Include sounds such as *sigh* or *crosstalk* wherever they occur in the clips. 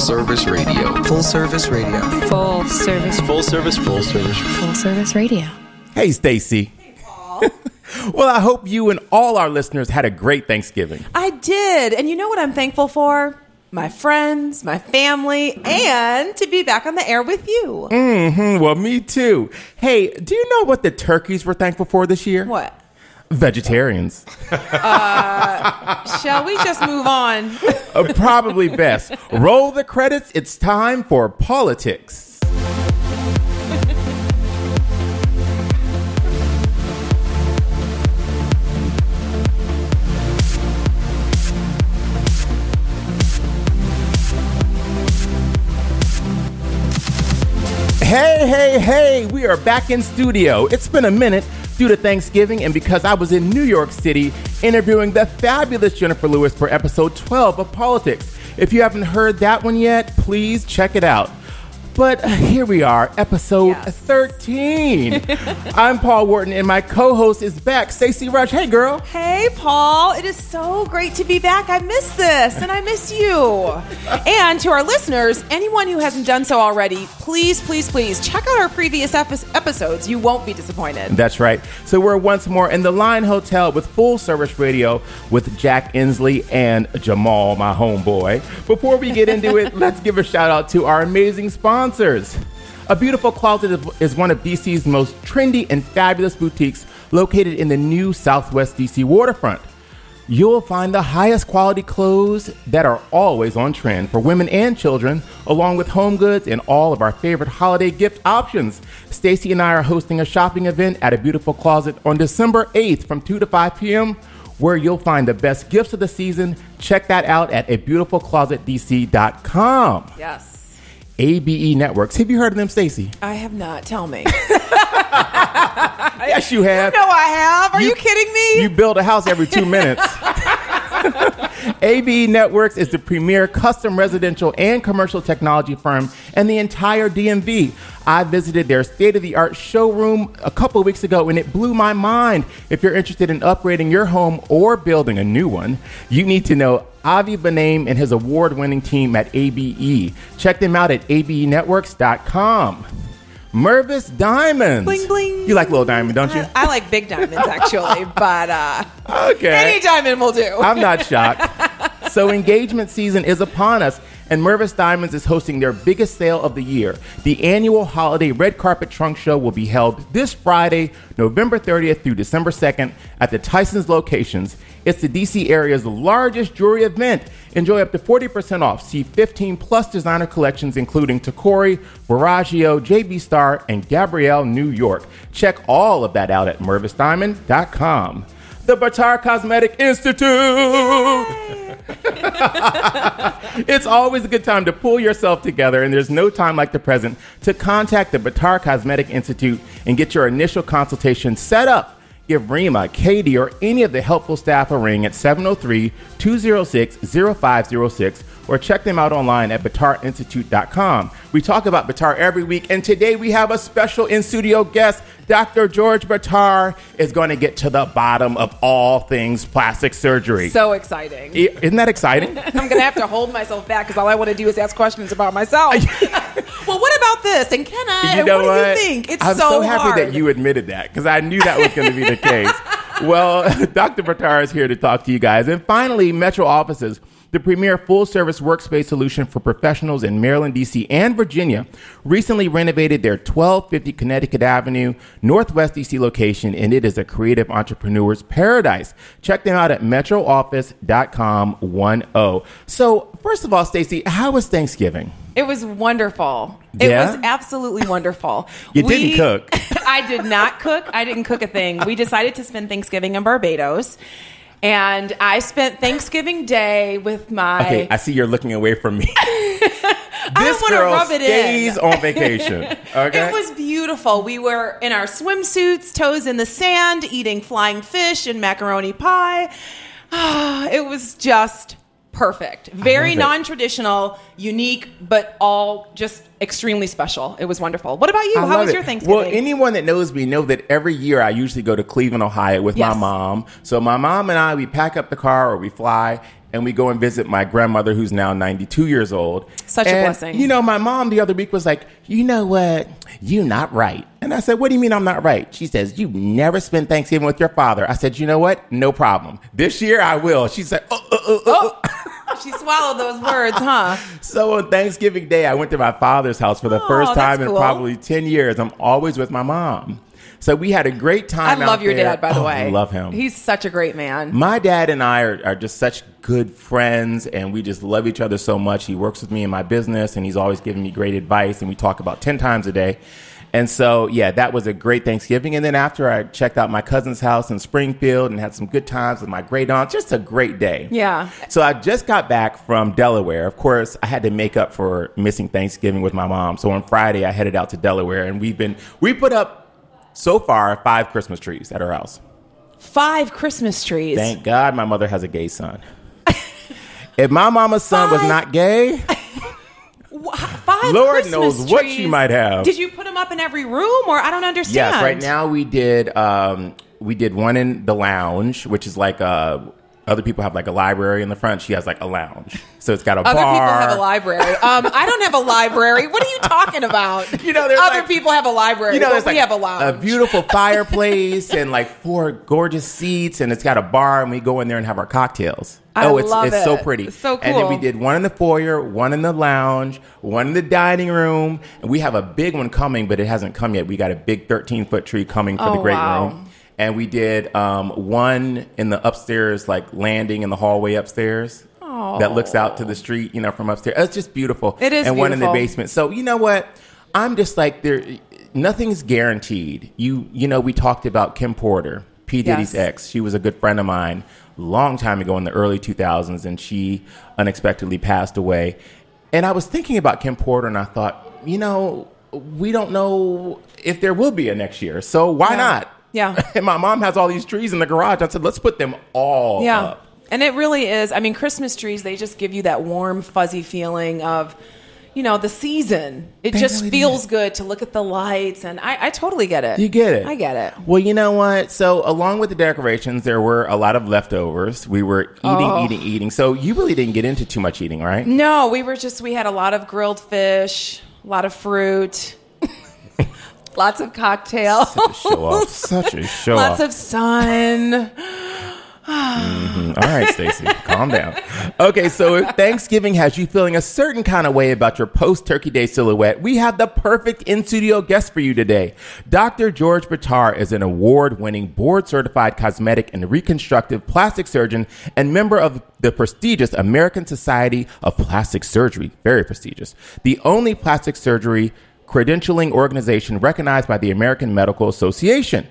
listening to Full Service Radio. Full service radio. Full service. Full service, full service. Full service radio. Hey, Stacey. Hey, Paul. *laughs* well, I hope you and all our listeners had a great Thanksgiving. I did. And you know what I'm thankful for? My friends, my family, and to be back on the air with you. Mm-hmm. well, me too. Hey, do you know what the turkeys were thankful for this year? What? Vegetarians. *laughs* Uh, Shall we just move on? *laughs* Uh, probably best. Roll the credits. It's time for Paulitics. Hey, hey, hey, we are back in studio. It's been a minute due to Thanksgiving and because I was in New York City interviewing the fabulous Jennifer Lewis for episode 12 of Paulitics. If you haven't heard that one yet, please check it out. But uh, here we are, episode Yes. 13. *laughs* I'm Paul Wharton and my co-host is back, Stacey Rush. Hey girl. Hey, Paul. It is so great to be back. I miss this and I miss you. *laughs* And to our listeners, anyone who hasn't done so already, please, please, please check out our previous epi- episodes. You won't be disappointed. That's right. So we're once more in the Line Hotel with full service radio with Jack Inslee and Jamal, my homeboy. Before we get into it, *laughs* let's give a shout out to our amazing sponsors. A Beautiful Closet is- one of DC's most trendy and fabulous boutiques located in the new Southwest DC waterfront. You'll find the highest quality clothes that are always on trend for women and children, along with home goods and all of our favorite holiday gift options. Stacey and I are hosting a shopping event at a beautiful closet on December 8th from 2 to 5 p.m. Where you'll find the best gifts of the season. Check that out at abeautifulclosetdc.com. Yes. ABE Networks. Have you heard of them, Stacey? I have not. Tell me. *laughs* *laughs* Yes, you have. no, I have. Are you, kidding me? You build a house every two minutes. *laughs* *laughs* ABE Networks is the premier custom residential and commercial technology firm in the entire DMV. I visited their state of the art showroom a couple weeks ago and it blew my mind. If you're interested in upgrading your home or building a new one, you need to know Avi Benaim and his award winning team at ABE. Check them out at abenetworks.com. Mervis Diamonds. Bling, bling. You like Little Diamond, don't you? I, I like big diamonds actually, *laughs* but uh, Okay. any diamond will do. I'm not shocked. *laughs* so engagement season is upon us, and Mervis Diamonds is hosting their biggest sale of the year. The annual holiday red carpet trunk show will be held this Friday, November 30th through December 2nd at the Tyson's locations. It's the DC area's largest jewelry event. Enjoy up to 40% off. See 15 plus designer collections including Tacori, Veragio, JB Star, and Gabrielle New York. Check all of that out at mervisdiamond.com. The Bitar Cosmetic Institute. *laughs* it's always a good time to pull yourself together, and there's no time like the present to contact the Bitar Cosmetic Institute and get your initial consultation set up. Give Rima, Katie, or any of the helpful staff a ring at 703 206 0506 or check them out online at bitarinstitute.com. We talk about Bitar every week, and today we have a special in studio guest. Dr. George Bitar is going to get to the bottom of all things plastic surgery. so exciting. Isn't that exciting? *laughs* I'm gonna have to hold myself back because all I want to do is ask questions about myself. *laughs* *laughs* well, what about this? And can I? You know what, what? do you think? It's. I'm so, so, happy hard. that you admitted that because I knew that was going to be the case. well, Dr. Bitar is here to talk to you guys. And finally, Metro Offices, the premier full service workspace solution for professionals in Maryland, D.C., and Virginia, recently renovated their 1250 Connecticut Avenue, Northwest D.C. location, and it is a creative entrepreneur's paradise. Check them out at metrooffice.com 10. So, first of all, Stacey, how was Thanksgiving? It was wonderful. It was absolutely wonderful. *laughs* You didn't cook. *laughs* I did not cook. I didn't cook a thing. We decided to spend Thanksgiving in Barbados. And I spent Thanksgiving Day with my. Okay, I see you're looking away from me. *laughs* I this girl rub it in. stays on vacation. *laughs* Okay. It was beautiful. We were in our swimsuits, toes in the sand, eating flying fish and macaroni pie. *sighs* It was just perfect. Very non-traditional, unique, but all just extremely special. It was wonderful. What about you? I How was it. your Thanksgiving? Well, anyone that knows me know that every year I usually go to Cleveland, Ohio with Yes. my mom. So my mom and I, we pack up the car or we fly and we go and visit my grandmother who's now 92 years old. Such a blessing. You know, my mom the other week was like, you know what? You're not right. And I said, what do you mean I'm not right? She says, you never spent Thanksgiving with your father. I said, you know what? No problem. This year I will. She said, uh, uh, uh, oh, oh, oh, oh. oh, she swallowed those words, huh? So on Thanksgiving Day, I went to my father's house for the Oh, first time in probably 10 years. I'm always with my mom. So we had a great time. I love your there. dad, by the Oh, way. I love him. He's such a great man. my dad and I are, are just such good friends, and we just love each other so much. He works with me in my business, and he's always giving me great advice, and we talk about 10 times a day. And so, yeah, that was a great Thanksgiving. And then after I checked out my cousin's house in Springfield and had some good times with my great aunt, just a great day. Yeah. So I just got back from Delaware. Of course, I had to make up for missing Thanksgiving with my mom. So on Friday, I headed out to Delaware, and we've been we put up so far five Christmas trees at her house. Five Christmas trees. Thank God my mother has a gay son. if my mama's son was not gay, *laughs* Five Lord Christmas knows what she might have. Did you put them up in every room, or I don't understand? yes, right now we did um, we did one in the lounge, which is like uh other people have like a library in the front. She has like a lounge, so it's got a Other bar. people have a library. Um, I don't have a library. What are you talking about? *laughs* You know, there's other like- people have a library. You know, but there's we like have a lounge. A beautiful fireplace and like four gorgeous seats, and it's got a bar, and we go in there and have our cocktails. I oh, it's love it's so it. pretty. It's so And then we cool. did one in the foyer, one in the lounge, one in the dining room, and we have a big one coming, but it hasn't come yet. We got a big 13 foot tree coming for the Oh, great wow. room. And we did um, one in the upstairs, like landing in the hallway upstairs. That looks out to the street, you know, from upstairs. It's just beautiful. It is And one in the basement. So you know what? I'm just like there. Nothing's guaranteed. You you know we talked about Kim Porter, P Diddy's Yes. ex. She was a good friend of mine, long time ago in the early 2000s, and she unexpectedly passed away. And I was thinking about Kim Porter, and I thought, you know, we don't know if there will be a next year, so why Yeah. not? Yeah. *laughs* And my mom has all these trees in the garage. I said, let's put them all Yeah. up. And it really is. I mean, Christmas trees, they just give you that warm, fuzzy feeling of, you know, the season. It They just really feels good to look at the lights. And I, I totally get it. You get it. I get it. Well, you know what? So, along with the decorations, there were a lot of leftovers. We were eating, Oh. eating, eating. So, you really didn't get into too much eating, right? No, we were just, we had a lot of grilled fish, a lot of fruit, lots of cocktails, Such a Show off. *laughs* Such a show off. lots off. of sun. Mm-hmm. All right, Stacey, calm down. Okay, so if Thanksgiving has you feeling a certain kind of way about your post Turkey Day silhouette, we have the perfect in studio guest for you today. Dr. George Bitar is an award winning, board certified cosmetic and reconstructive plastic surgeon and member of the prestigious American Society of Plastic Surgery. Very prestigious. The only plastic surgery credentialing organization recognized by the American Medical Association.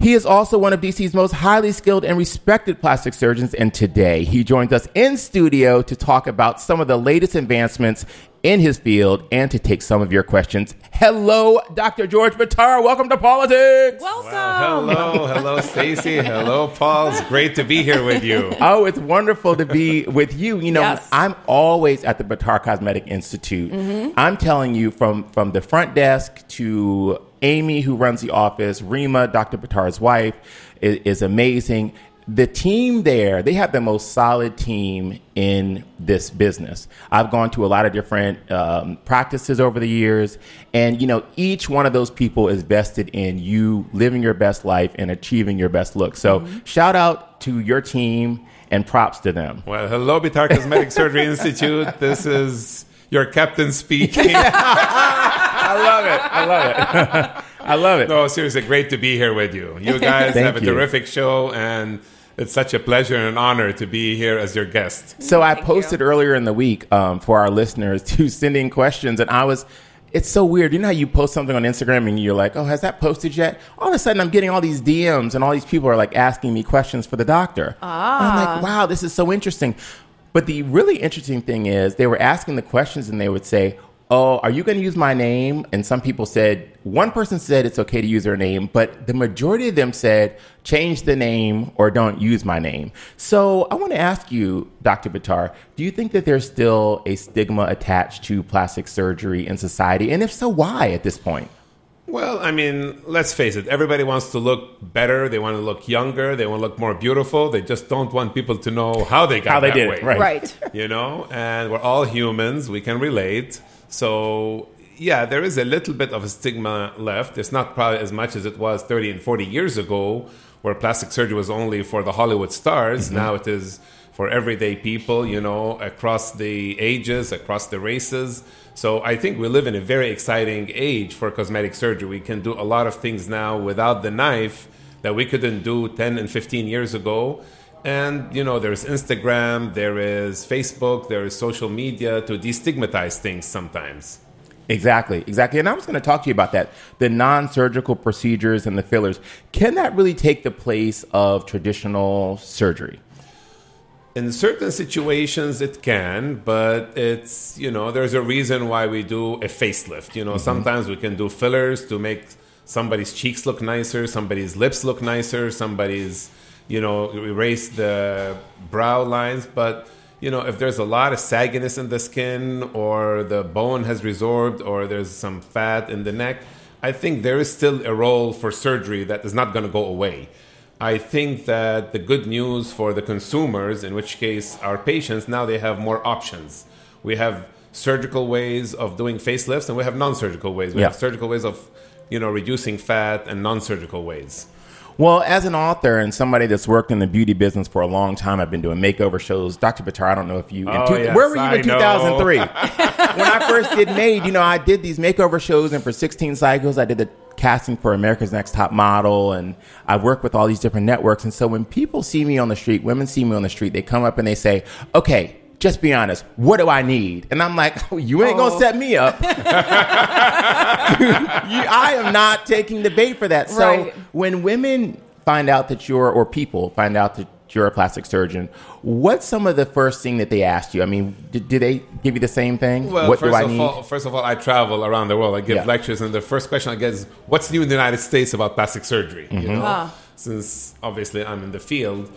He is also one of DC's most highly skilled and respected plastic surgeons, and today he joins us in studio to talk about some of the latest advancements in his field and to take some of your questions. Hello, Dr. George Bitar. Welcome to Paulitics. Welcome. Hello, hello, Stacey. Hello, Paul. It's great to be here with you. Oh, it's wonderful to be with you. You know, Yes. I'm always at the Bitar Cosmetic Institute. Mm-hmm. I'm telling you from from the front desk to Amy, who runs the office, Rima, Dr. Bitar's wife, is, is amazing. The team there, they have the most solid team in this business. I've gone to a lot of different um, practices over the years, and you know, each one of those people is vested in you living your best life and achieving your best look. So, shout out to your team and props to them. Well, hello, Bitar Cosmetic Surgery *laughs* Institute. This is your captain speaking. *laughs* I love it. I love it. I love it. no, seriously, great to be here with you. You *laughs* guys have a you. terrific show, and it's such a pleasure and an honor to be here as your guest. So I Thank posted you. earlier in the week um, for our listeners to *laughs* send in questions, and I was. It's so weird. You know how you post something on Instagram and you're like, "Oh, has that posted yet?" All of a sudden, I'm getting all these DMs, and all these people are like asking me questions for the doctor. Ah. I'm like, "Wow, this is so interesting." But the really interesting thing is, they were asking the questions, and they would say, oh, are you going to use my name? And some people said, one person said it's okay to use their name, but the majority of them said, change the name or don't use my name. So I want to ask you, Dr. Bitar, do you think that there's still a stigma attached to plastic surgery in society? And if so, why at this point? Well, I mean, let's face it. Everybody wants to look better. They want to look younger. They want to look more beautiful. They just don't want people to know how they got How they that did way. it, right. Right. You know, and we're all humans. We can relate. So, yeah, there is a little bit of a stigma left. It's not probably as much as it was 30 and 40 years ago, where plastic surgery was only for the Hollywood stars. Mm-hmm. Now it is for everyday people, you know, across the ages, across the races. So I think we live in a very exciting age for cosmetic surgery. We can do a lot of things now without the knife that we couldn't do 10 and 15 years ago. And, you know, there's Instagram, there is Facebook, there is social media to destigmatize things sometimes. Exactly, exactly. And I was going to talk to you about that. The non surgical procedures and the fillers. Can that really take the place of traditional surgery? In certain situations, it can, but it's, you know, there's a reason why we do a facelift. You know, mm-hmm. sometimes we can do fillers to make somebody's cheeks look nicer, somebody's lips look nicer, somebody's, you know, erase the brow lines. But, you know, if there's a lot of sagginess in the skin or the bone has resorbed or there's some fat in the neck, I think there is still a role for surgery that is not going to go away. I think that the good news for the consumers, in which case our patients, now they have more options. We have surgical ways of doing facelifts, and we have non-surgical ways. We Yeah. have surgical ways of, you know, reducing fat, and non-surgical ways. Well, as an author and somebody that's worked in the beauty business for a long time, I've been doing makeover shows. Dr. Bitar, I don't know if you. Oh, two- yes, where were you I in 2003? *laughs* when I first did Made, you know, I did these makeover shows, and for 16 cycles, I did the casting for America's Next Top Model, and I work with all these different networks. And so when people see me on the street, women see me on the street, they come up and they say, okay, just be honest, what do I need? And I'm like, oh, *laughs* you ain't gonna Oh. set me up. *laughs* *laughs* You- I am not taking the bait for that. So Right. when women find out that you're, or people find out that you're a plastic surgeon, what's some of the first thing that they ask you? I mean, did, did they give you the same thing? Well, what first do I of need? all, first of all, I travel around the world. I give Yeah. lectures, and the first question I get is, "What's new in the United States about plastic surgery?" Mm-hmm. know, Ah. since obviously I'm in the field,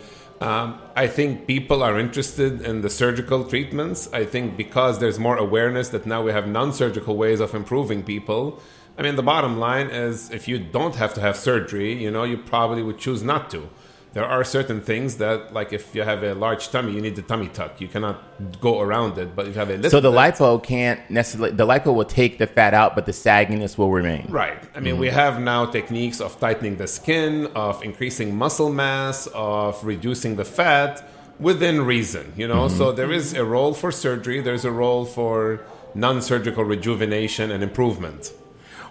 um, I think people are interested in the surgical treatments. I think because there's more awareness that now we have non-surgical ways of improving people. I mean, the bottom line is, if you don't have to have surgery, you know, you probably would choose not to. There are certain things that, like if you have a large tummy, you need the tummy tuck. You cannot go around it. But if you have a little so the bit- lipo can't necessarily, the lipo will take the fat out, but the sagginess will remain. Right. I mean, we mm-hmm. have now techniques of tightening the skin, of increasing muscle mass, of reducing the fat within reason, you know? Mm-hmm. So there is a role for surgery, there's a role for non surgical rejuvenation and improvement.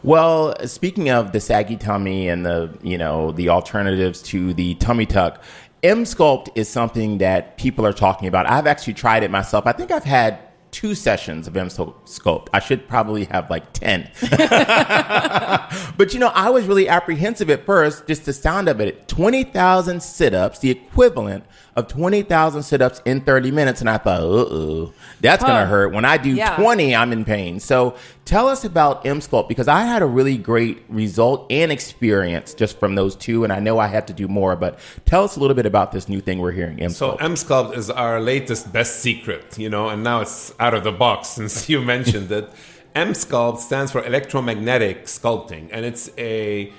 Well, speaking of the saggy tummy and the you know the alternatives to the tummy tuck, Emsculpt is something that people are talking about. I've actually tried it myself. I think I've had two sessions of Emsculpt. I should probably have like ten. *laughs* but you know, I was really apprehensive at first, just the sound of it. Twenty thousand sit-ups, the equivalent of twenty thousand sit-ups in thirty minutes, and I thought, uh oh, that's gonna hurt. When I do Yeah. twenty, I'm in pain. So tell us about Emsculpt because I had a really great result and experience just from those two, and I know I have to do more. But tell us a little bit about this new thing we're hearing. M So Emsculpt is our latest best secret, you know, and now it's out of the box *laughs* since you mentioned it. Emsculpt stands for electromagnetic sculpting, and it's a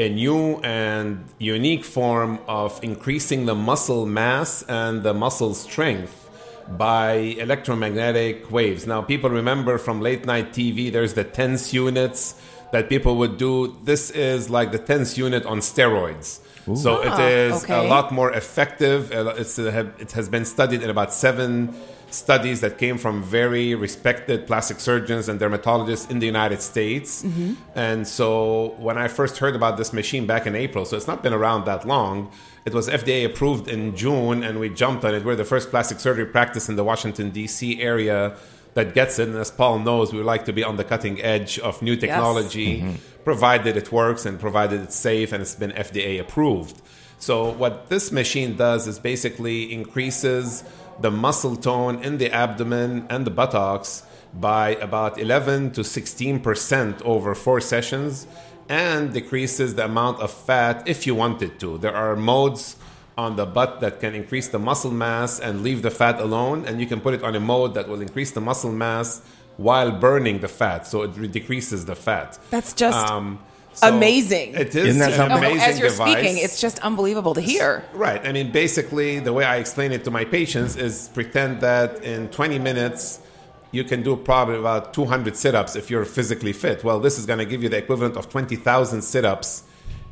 a new and unique form of increasing the muscle mass and the muscle strength by electromagnetic waves. Now, people remember from late night TV, there's the TENS units that people would do. This is like the TENS unit on steroids. So it Ah, is okay. a lot more effective. It's, it has been studied in about seven studies that came from very respected plastic surgeons and dermatologists in the United States. Mm-hmm. And so when I first heard about this machine back in April, so it's not been around that long, it was FDA approved in June and we jumped on it. We're the first plastic surgery practice in the Washington, D.C. area that gets it. And as Paul knows, we like to be on the cutting edge of new technology, mm-hmm. provided it works and provided it's safe and it's been FDA approved. So what this machine does is basically increases the muscle tone in the abdomen and the buttocks by about 11 to 16 percent over four sessions, and decreases the amount of fat if you wanted to. There are modes on the butt that can increase the muscle mass and leave the fat alone, and you can put it on a mode that will increase the muscle mass while burning the fat, so it decreases the fat. That's just Um, so amazing. It is Isn't that an something? Amazing as you're device. speaking, it's just unbelievable to hear. Right. I mean, basically, the way I explain it to my patients is pretend that in 20 minutes, you can do probably about 200 sit ups if you're physically fit. Well, this is going to give you the equivalent of 20,000 sit ups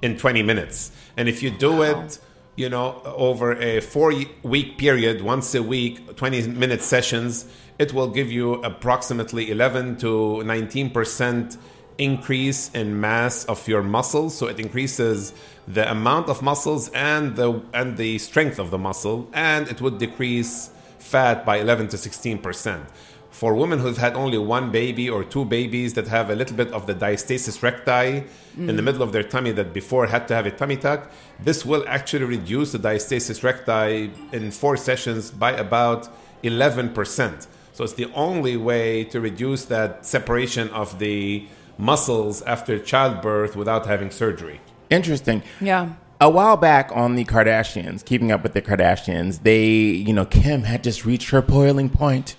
in 20 minutes. And if you do it, you know, over a four week period, once a week, 20 minute sessions, it will give you approximately 11 to 19% increase in mass of your muscles. So it increases the amount of muscles and the and the strength of the muscle and it would decrease fat by 11 to 16 percent. For women who've had only one baby or two babies that have a little bit of the diastasis recti in the mm. middle of their tummy that before had to have a tummy tuck this will actually reduce the diastasis recti in four sessions by about 11 percent. So it's the only way to reduce that separation of the muscles after childbirth without having surgery. Interesting. Yeah. A while back on the Kardashians, keeping up with the Kardashians, they, you know, Kim had just reached her boiling point.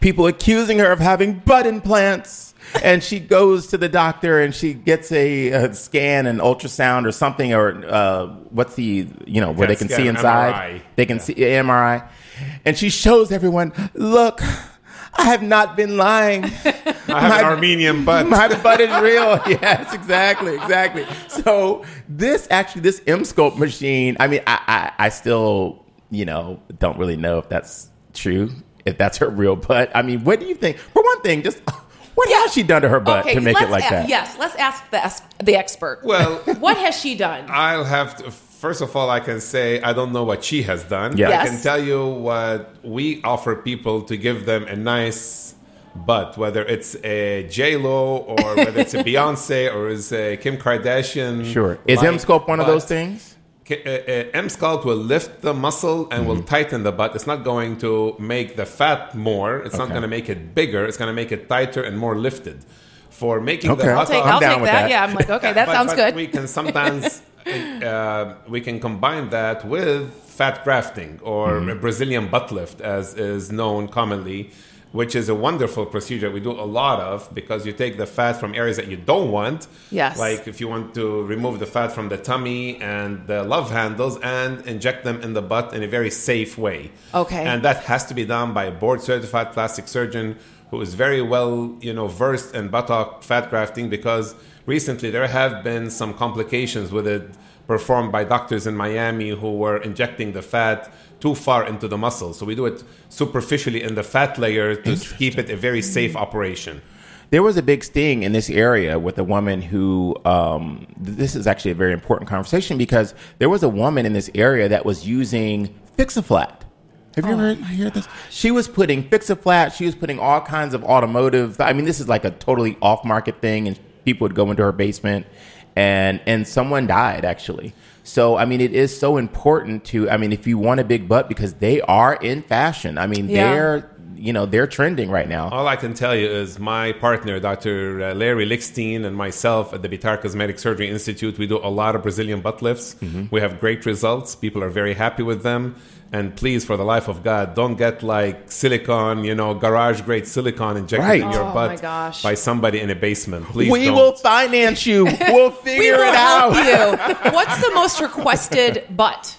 People accusing her of having butt implants. and she goes to the doctor and she gets a, a scan, an ultrasound or something, or uh, what's the, you know, where they can see inside. MRI. They can see MRI. And she shows everyone, look, I have not been lying. *laughs* I have My- an Armenian butt. *laughs* My butt is real. *laughs* Yes, exactly, exactly. So this actually, this Emsculpt machine. I mean, I, I, I still, you know, don't really know if that's true, if that's her real butt. I mean, what do you think? For one thing, just *laughs* what has she done to her butt to make it let's like a- that? Yes, let's ask the, the expert. Well- what has she done? I'll have to. First of all, I can say I don't know what she has done. Yeah. I can tell you what we offer people to give them a nice butt, whether it's a J Lo or whether it's a *laughs* Beyonce or is a Kim Kardashian. Sure. Is like Emsculpt one of those things? Uh, uh, Emsculpt will lift the muscle and Mm-hmm. will tighten the butt. It's not going to make the fat more. It's not going to make it bigger. It's going to make it tighter and more lifted. For making Okay. the I'll I'll take, I'll take that. that. Yeah, I'm like, *laughs* okay, that but- sounds but good. We can sometimes *laughs* uh, we can combine that with fat grafting or Mm-hmm. Brazilian butt lift, as is known commonly, which is a wonderful procedure we do a lot of because you take the fat from areas that you don't want. Yes. Like if you want to remove the fat from the tummy and the love handles and inject them in the butt in a very safe way. Okay. And that has to be done by a board certified plastic surgeon who is very well, you know, versed in buttock fat grafting because recently there have been some complications with it performed by doctors in Miami who were injecting the fat too far into the muscle. So we do it superficially in the fat layer to keep it a very safe operation. There was a big sting in this area with a woman who. Um, this is actually a very important conversation because there was a woman in this area that was using Fix-A-Flat. Have you ever heard, heard this? She was putting Fix-A-Flat. She was putting all kinds of automotive. I mean, this is like a totally off-market thing, and people would go into her basement, and and someone died actually. So I mean, it is so important to. I mean, if you want a big butt, because they are in fashion. I mean, Yeah. they're you know they're trending right now. All I can tell you is my partner, Dr. Uh, Larry Lickstein, and myself at the Bitar Cosmetic Surgery Institute, we do a lot of Brazilian butt lifts. Mm-hmm. We have great results. People are very happy with them. And please, for the life of God, don't get like silicone, you know, garage grade silicone injected Right. in your Oh, butt by somebody in a basement. Please we don't. will finance you. We'll *laughs* we figure will it help out. you. What's the most requested butt?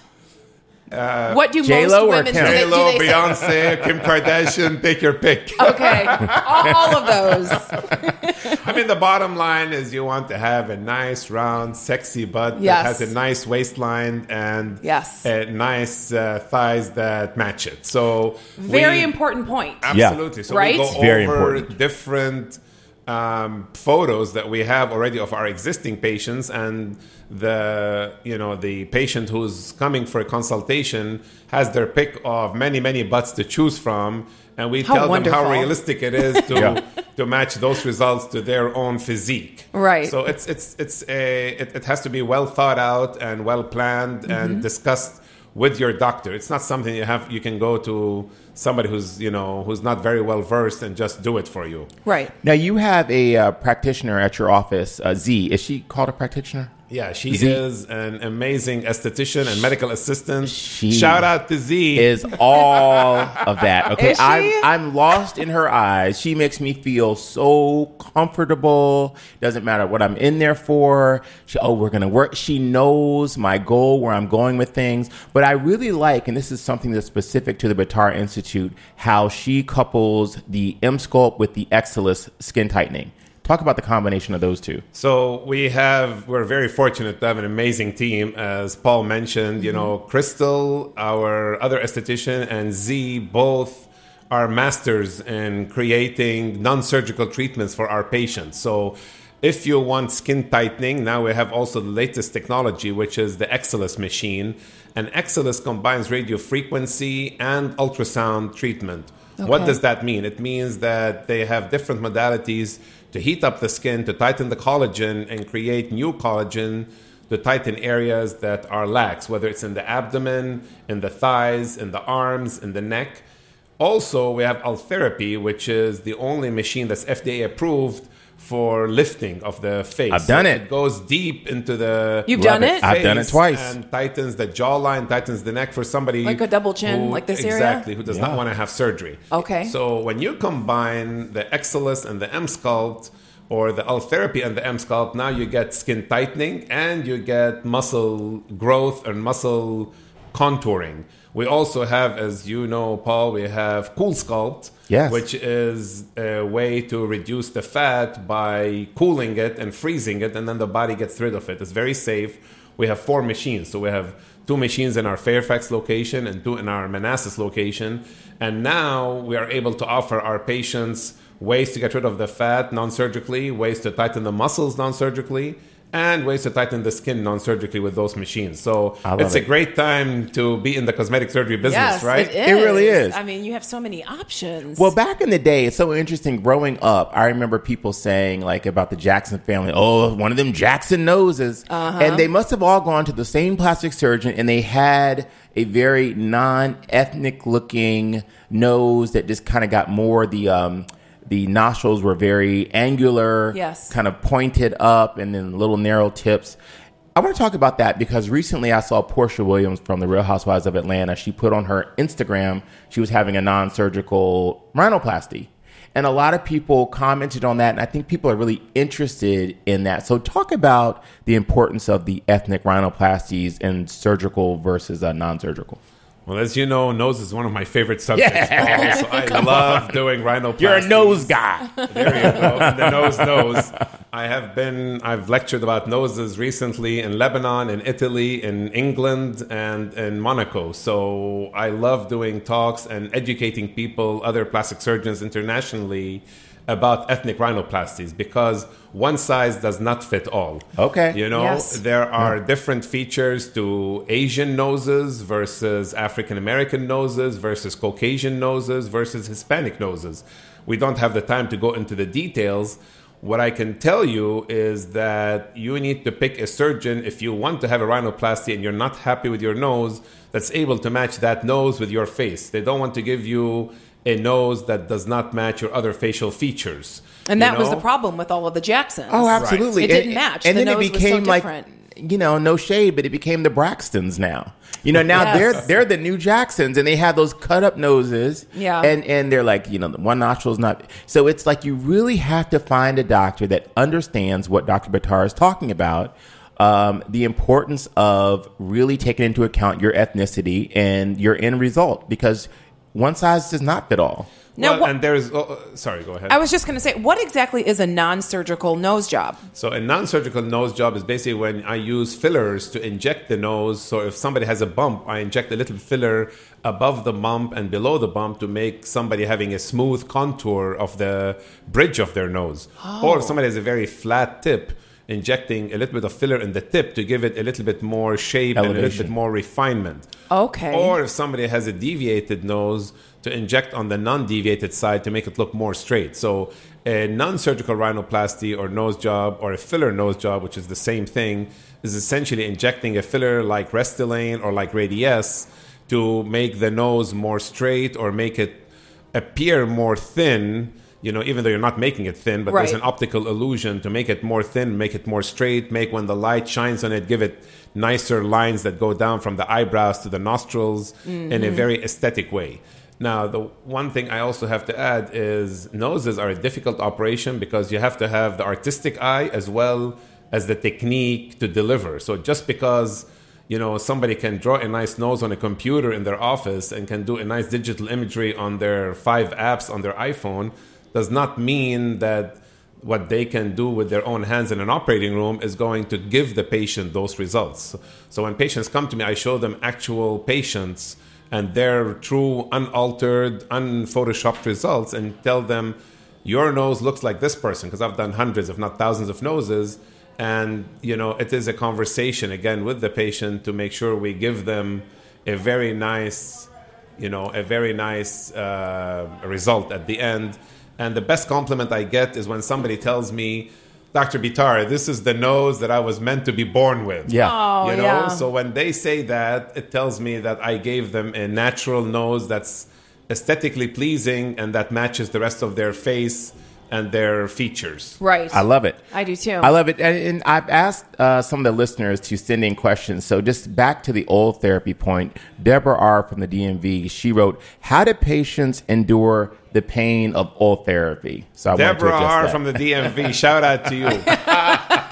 What do J-Lo most women Kim? do? They, do J-Lo, they say- Beyonce, Kim Kardashian, take your pick. Okay, all, all of those. *laughs* I mean, the bottom line is you want to have a nice, round, sexy butt Yes. that has a nice waistline and Yes. a nice uh, thighs that match it. So Very we- important point. Absolutely. So Right? we It's go very over important. different um, photos that we have already of our existing patients and the you know the patient who's coming for a consultation has their pick of many many butts to choose from and we How tell them how realistic it is to *laughs* Yeah. to match those results to their own physique Right. so it's it's it's a it, it has to be well thought out and well planned Mm-hmm. and discussed with your doctor. It's not something you have you can go to somebody who's you know who's not very well versed and just do it for you. Right. Now you have a uh, practitioner at your office, uh, Z. Is she called a practitioner? Yeah, she Z- is an amazing esthetician and medical assistant. She Shout out to Z. Is all of that *laughs* okay? Is she? I'm I'm lost in her eyes. She makes me feel so comfortable. Doesn't matter what I'm in there for. She, oh, we're gonna work. She knows my goal, where I'm going with things. But I really like, and this is something that's specific to the Bitar Institute, how she couples the Emsculpt with the Exilis skin tightening. Talk about the combination of those two. So we have we're very fortunate to have an amazing team, as Paul mentioned. You know, mm-hmm. Crystal, our other esthetician, and Z both are masters in creating non-surgical treatments for our patients. So if you want skin tightening, now we have also the latest technology, which is the Exilis machine. And Exilis combines radio frequency and ultrasound treatment. What does that mean? It means that they have different modalities to heat up the skin, to tighten the collagen, and create new collagen to tighten areas that are lax, whether it's in the abdomen, in the thighs, in the arms, in the neck. Also, we have Ultherapy, which is the only machine that's FDA approved for lifting of the face. I've done it. It goes deep into the You've done it? I've done it twice. and tightens the jawline, tightens the neck for somebody Like a double chin, who- like this area? exactly who does Yeah. not want to have surgery. Okay. So when you combine the Exilis and the M Sculpt, or the L therapy and the Emsculpt, now you get skin tightening and you get muscle growth and muscle contouring. We also have, as you know, Paul, we have Cool Sculpt, Yes. which is a way to reduce the fat by cooling it and freezing it, and then the body gets rid of it. It's very safe. We have four machines, so we have two machines in our Fairfax location and two in our Manassas location, and now we are able to offer our patients ways to get rid of the fat non-surgically, ways to tighten the muscles non-surgically. And ways to tighten the skin non-surgically with those machines. So I love it's a great time to be in the cosmetic surgery business, yes, right? it is. It really is. I mean, you have so many options. Well, back in the day, it's so interesting. Growing up, I remember people saying like about the Jackson family, "Oh, one of them Jackson noses," and they must have all gone to the same plastic surgeon, and they had a very non-ethnic looking nose that just kind of got more the. Um, the nostrils were very angular, Yes. kind of pointed up, and then little narrow tips. I want to talk about that because recently I saw Porsha Williams from the Real Housewives of Atlanta. She put on her Instagram she was having a non-surgical rhinoplasty. And a lot of people commented on that, and I think people are really interested in that. So, talk about the importance of the ethnic rhinoplasties and surgical versus uh, non-surgical. Well, as you know, nose is one of my favorite *laughs* subjects. Yeah. *laughs* Paul, so I love doing rhinoplasty. You're a nose guy. There you go. The nose knows. I have been. I've lectured about noses recently in Lebanon, in Italy, in England, and in Monaco. So I love doing talks and educating people, other plastic surgeons internationally, about ethnic rhinoplasties because one size does not fit all. Okay. You know, Yes. there are different features to Asian noses versus African American noses versus Caucasian noses versus Hispanic noses. We don't have the time to go into the details. What I can tell you is that you need to pick a surgeon if you want to have a rhinoplasty and you're not happy with your nose that's able to match that nose with your face. They don't want to give you a nose that does not match your other facial features. and you that was the problem with all of the Jacksons. Oh, absolutely. It didn't match. And The then it nose was so became like, different. you know, no shade, but it became the Braxtons now. You know, now Yes. they're they're the new Jacksons, and they have those cut up noses. Yeah. and and they're like, you know, the one nostril's not. So it's like you really have to find a doctor that understands what Dr. Bitar is talking about. Um, the importance of really taking into account your ethnicity and your end result, because one size does not fit all. Now, Well, what- and there's. Oh, uh, sorry, go ahead. I was just going to say, what exactly is a non-surgical nose job? So a non-surgical nose job is basically when I use fillers to inject the nose. So if somebody has a bump, I inject a little filler above the bump and below the bump to make somebody having a smooth contour of the bridge of their nose. Or if somebody has a very flat tip, injecting a little bit of filler in the tip to give it a little bit more shape and a little bit more refinement. Okay. Or if somebody has a deviated nose, to inject on the non-deviated side to make it look more straight. So a non-surgical rhinoplasty or nose job or a filler nose job, which is the same thing, is essentially injecting a filler like Restylane or like Radiesse to make the nose more straight or make it appear more thin. You know, even though you're not making it thin, but there's an optical illusion to make it more thin, make it more straight, make when the light shines on it, give it nicer lines that go down from the eyebrows to the nostrils in a mm-hmm. very aesthetic way. Now, the one thing I also have to add is noses are a difficult operation because you have to have the artistic eye as well as the technique to deliver. So just because you know somebody can draw a nice nose on a computer in their office and can do a nice digital imagery on their five apps on their iPhone does not mean that what they can do with their own hands in an operating room is going to give the patient those results. So when patients come to me, I show them actual patients and their true, unaltered, unphotoshopped results and tell them, your nose looks like this person, because I've done hundreds, if not thousands of noses. And, you know, it is a conversation again with the patient to make sure we give them a very nice, you know, a very nice uh, result at the end. And the best compliment I get is when somebody tells me, Dr. Bitar, this is the nose that I was meant to be born with. Yeah. Oh, you know, yeah. so when they say that, it tells me that I gave them a natural nose that's aesthetically pleasing and that matches the rest of their face and their features. right. I love it. I do too. I love it. And, and I've asked uh, some of the listeners to send in questions. So just back to the Ultherapy point, Deborah R. from the DMV, she wrote, How do patients endure the pain of Ultherapy? So I wanted to Deborah R that. from the *laughs* DMV, shout out to you. *laughs*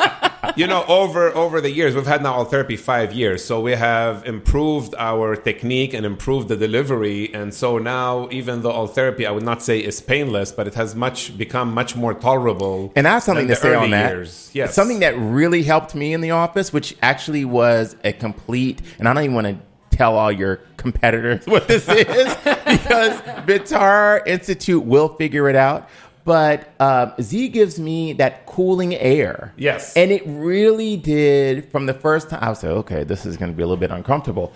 you know, over over the years, we've had now Ultherapy five years, so we have improved our technique and improved the delivery, and so now even though Ultherapy, I would not say is painless, but it has much become much more tolerable. And I have something to say on that. Years. Yes, Something that really helped me in the office, which actually was a complete, and I don't even want to tell all your competitors *laughs* what this is because Bitar Institute will figure it out. But um, Z gives me that cooling air. Yes. And it really did from the first time. I was like, okay, this is going to be a little bit uncomfortable.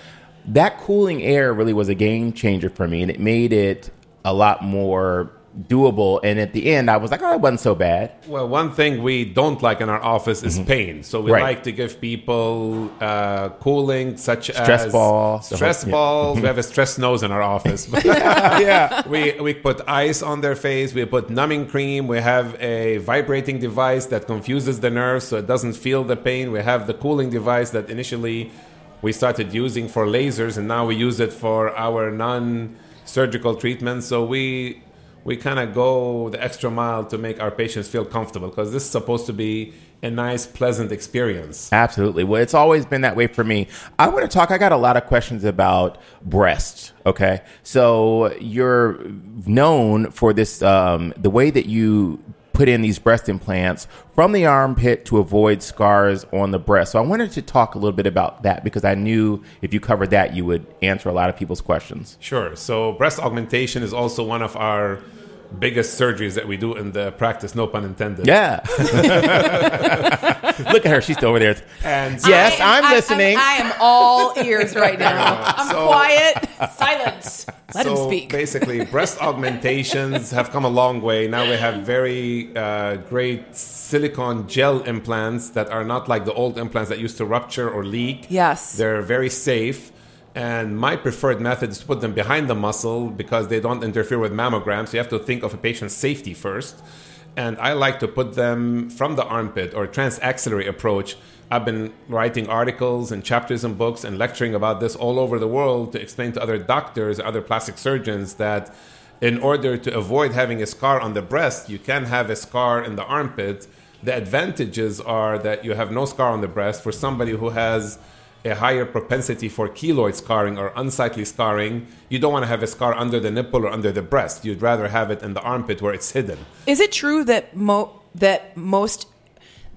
That cooling air really was a game changer for me, and it made it a lot more doable. And at the end, I was like, oh, it wasn't so bad. Well, one thing we don't like in our office is pain. So we Mm-hmm. Right. like to give people uh, cooling, such Stress as ball, stress whole- yeah. balls. we have a stress nose in our office. *laughs* *laughs* yeah. we we put ice on their face. We put numbing cream. We have a vibrating device that confuses the nerves so it doesn't feel the pain. We have the cooling device that initially we started using for lasers, and now we use it for our non-surgical treatments. So we we kind of go the extra mile to make our patients feel comfortable because this is supposed to be a nice, pleasant experience. Absolutely. Well, it's always been that way for me. I want to talk. I got a lot of questions about breasts. Okay, so you're known for this, um, the way that you put in these breast implants from the armpit to avoid scars on the breast. So I wanted to talk a little bit about that because I knew if you covered that, you would answer a lot of people's questions. Sure. So breast augmentation is also one of our biggest surgeries that we do in the practice. No pun intended. Yeah. *laughs* Look at her. She's still over there. And Yes, I am- I'm listening. I am, all ears right now. *laughs* I'm So- quiet. Silence. Let so him speak. basically, breast augmentations have come a long way. Now we have very uh, great silicone gel implants that are not like the old implants that used to rupture or leak. Yes. They're very safe. And my preferred method is to put them behind the muscle because they don't interfere with mammograms. You have to think of a patient's safety first. And I like to put them from the armpit or transaxillary approach. I've been writing articles and chapters and books and lecturing about this all over the world to explain to other doctors, other plastic surgeons that in order to avoid having a scar on the breast, you can have a scar in the armpit. The advantages are that you have no scar on the breast for somebody who has a higher propensity for keloid scarring or unsightly scarring. You don't want to have a scar under the nipple or under the breast. You'd rather have it in the armpit where it's hidden. Is it true that mo- that most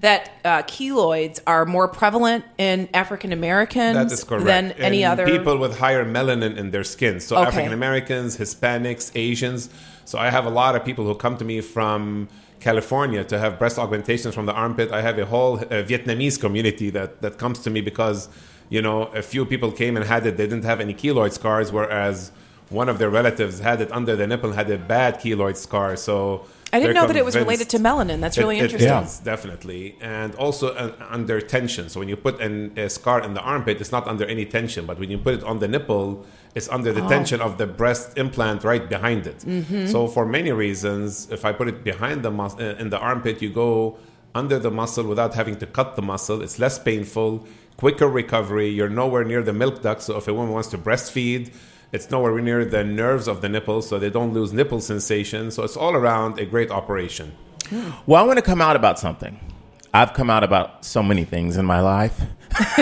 that uh, keloids are more prevalent in African Americans That is correct. than any And other people with higher melanin in their skin. So Okay. African Americans, Hispanics, Asians. So I have a lot of people who come to me from California to have breast augmentations from the armpit. I have a whole uh, Vietnamese community that, that comes to me because, you know, a few people came and had it. They didn't have any keloid scars, whereas one of their relatives had it under the nipple, and had a bad keloid scar. So I didn't know that it was related to melanin. That's really it interesting. is, definitely, and also uh, under tension. So when you put an, a scar in the armpit, it's not under any tension, but when you put it on the nipple, it's under Oh. the tension of the breast implant right behind it. Mm-hmm. So for many reasons, if I put it behind the mus- uh, in the armpit, you go under the muscle without having to cut the muscle. It's less painful, quicker recovery. You're nowhere near the milk duct. So if a woman wants to breastfeed, it's nowhere near the nerves of the nipple, so they don't lose nipple sensation. So it's all around a great operation. Well, I want to come out about something. I've come out about so many things in my life. *laughs*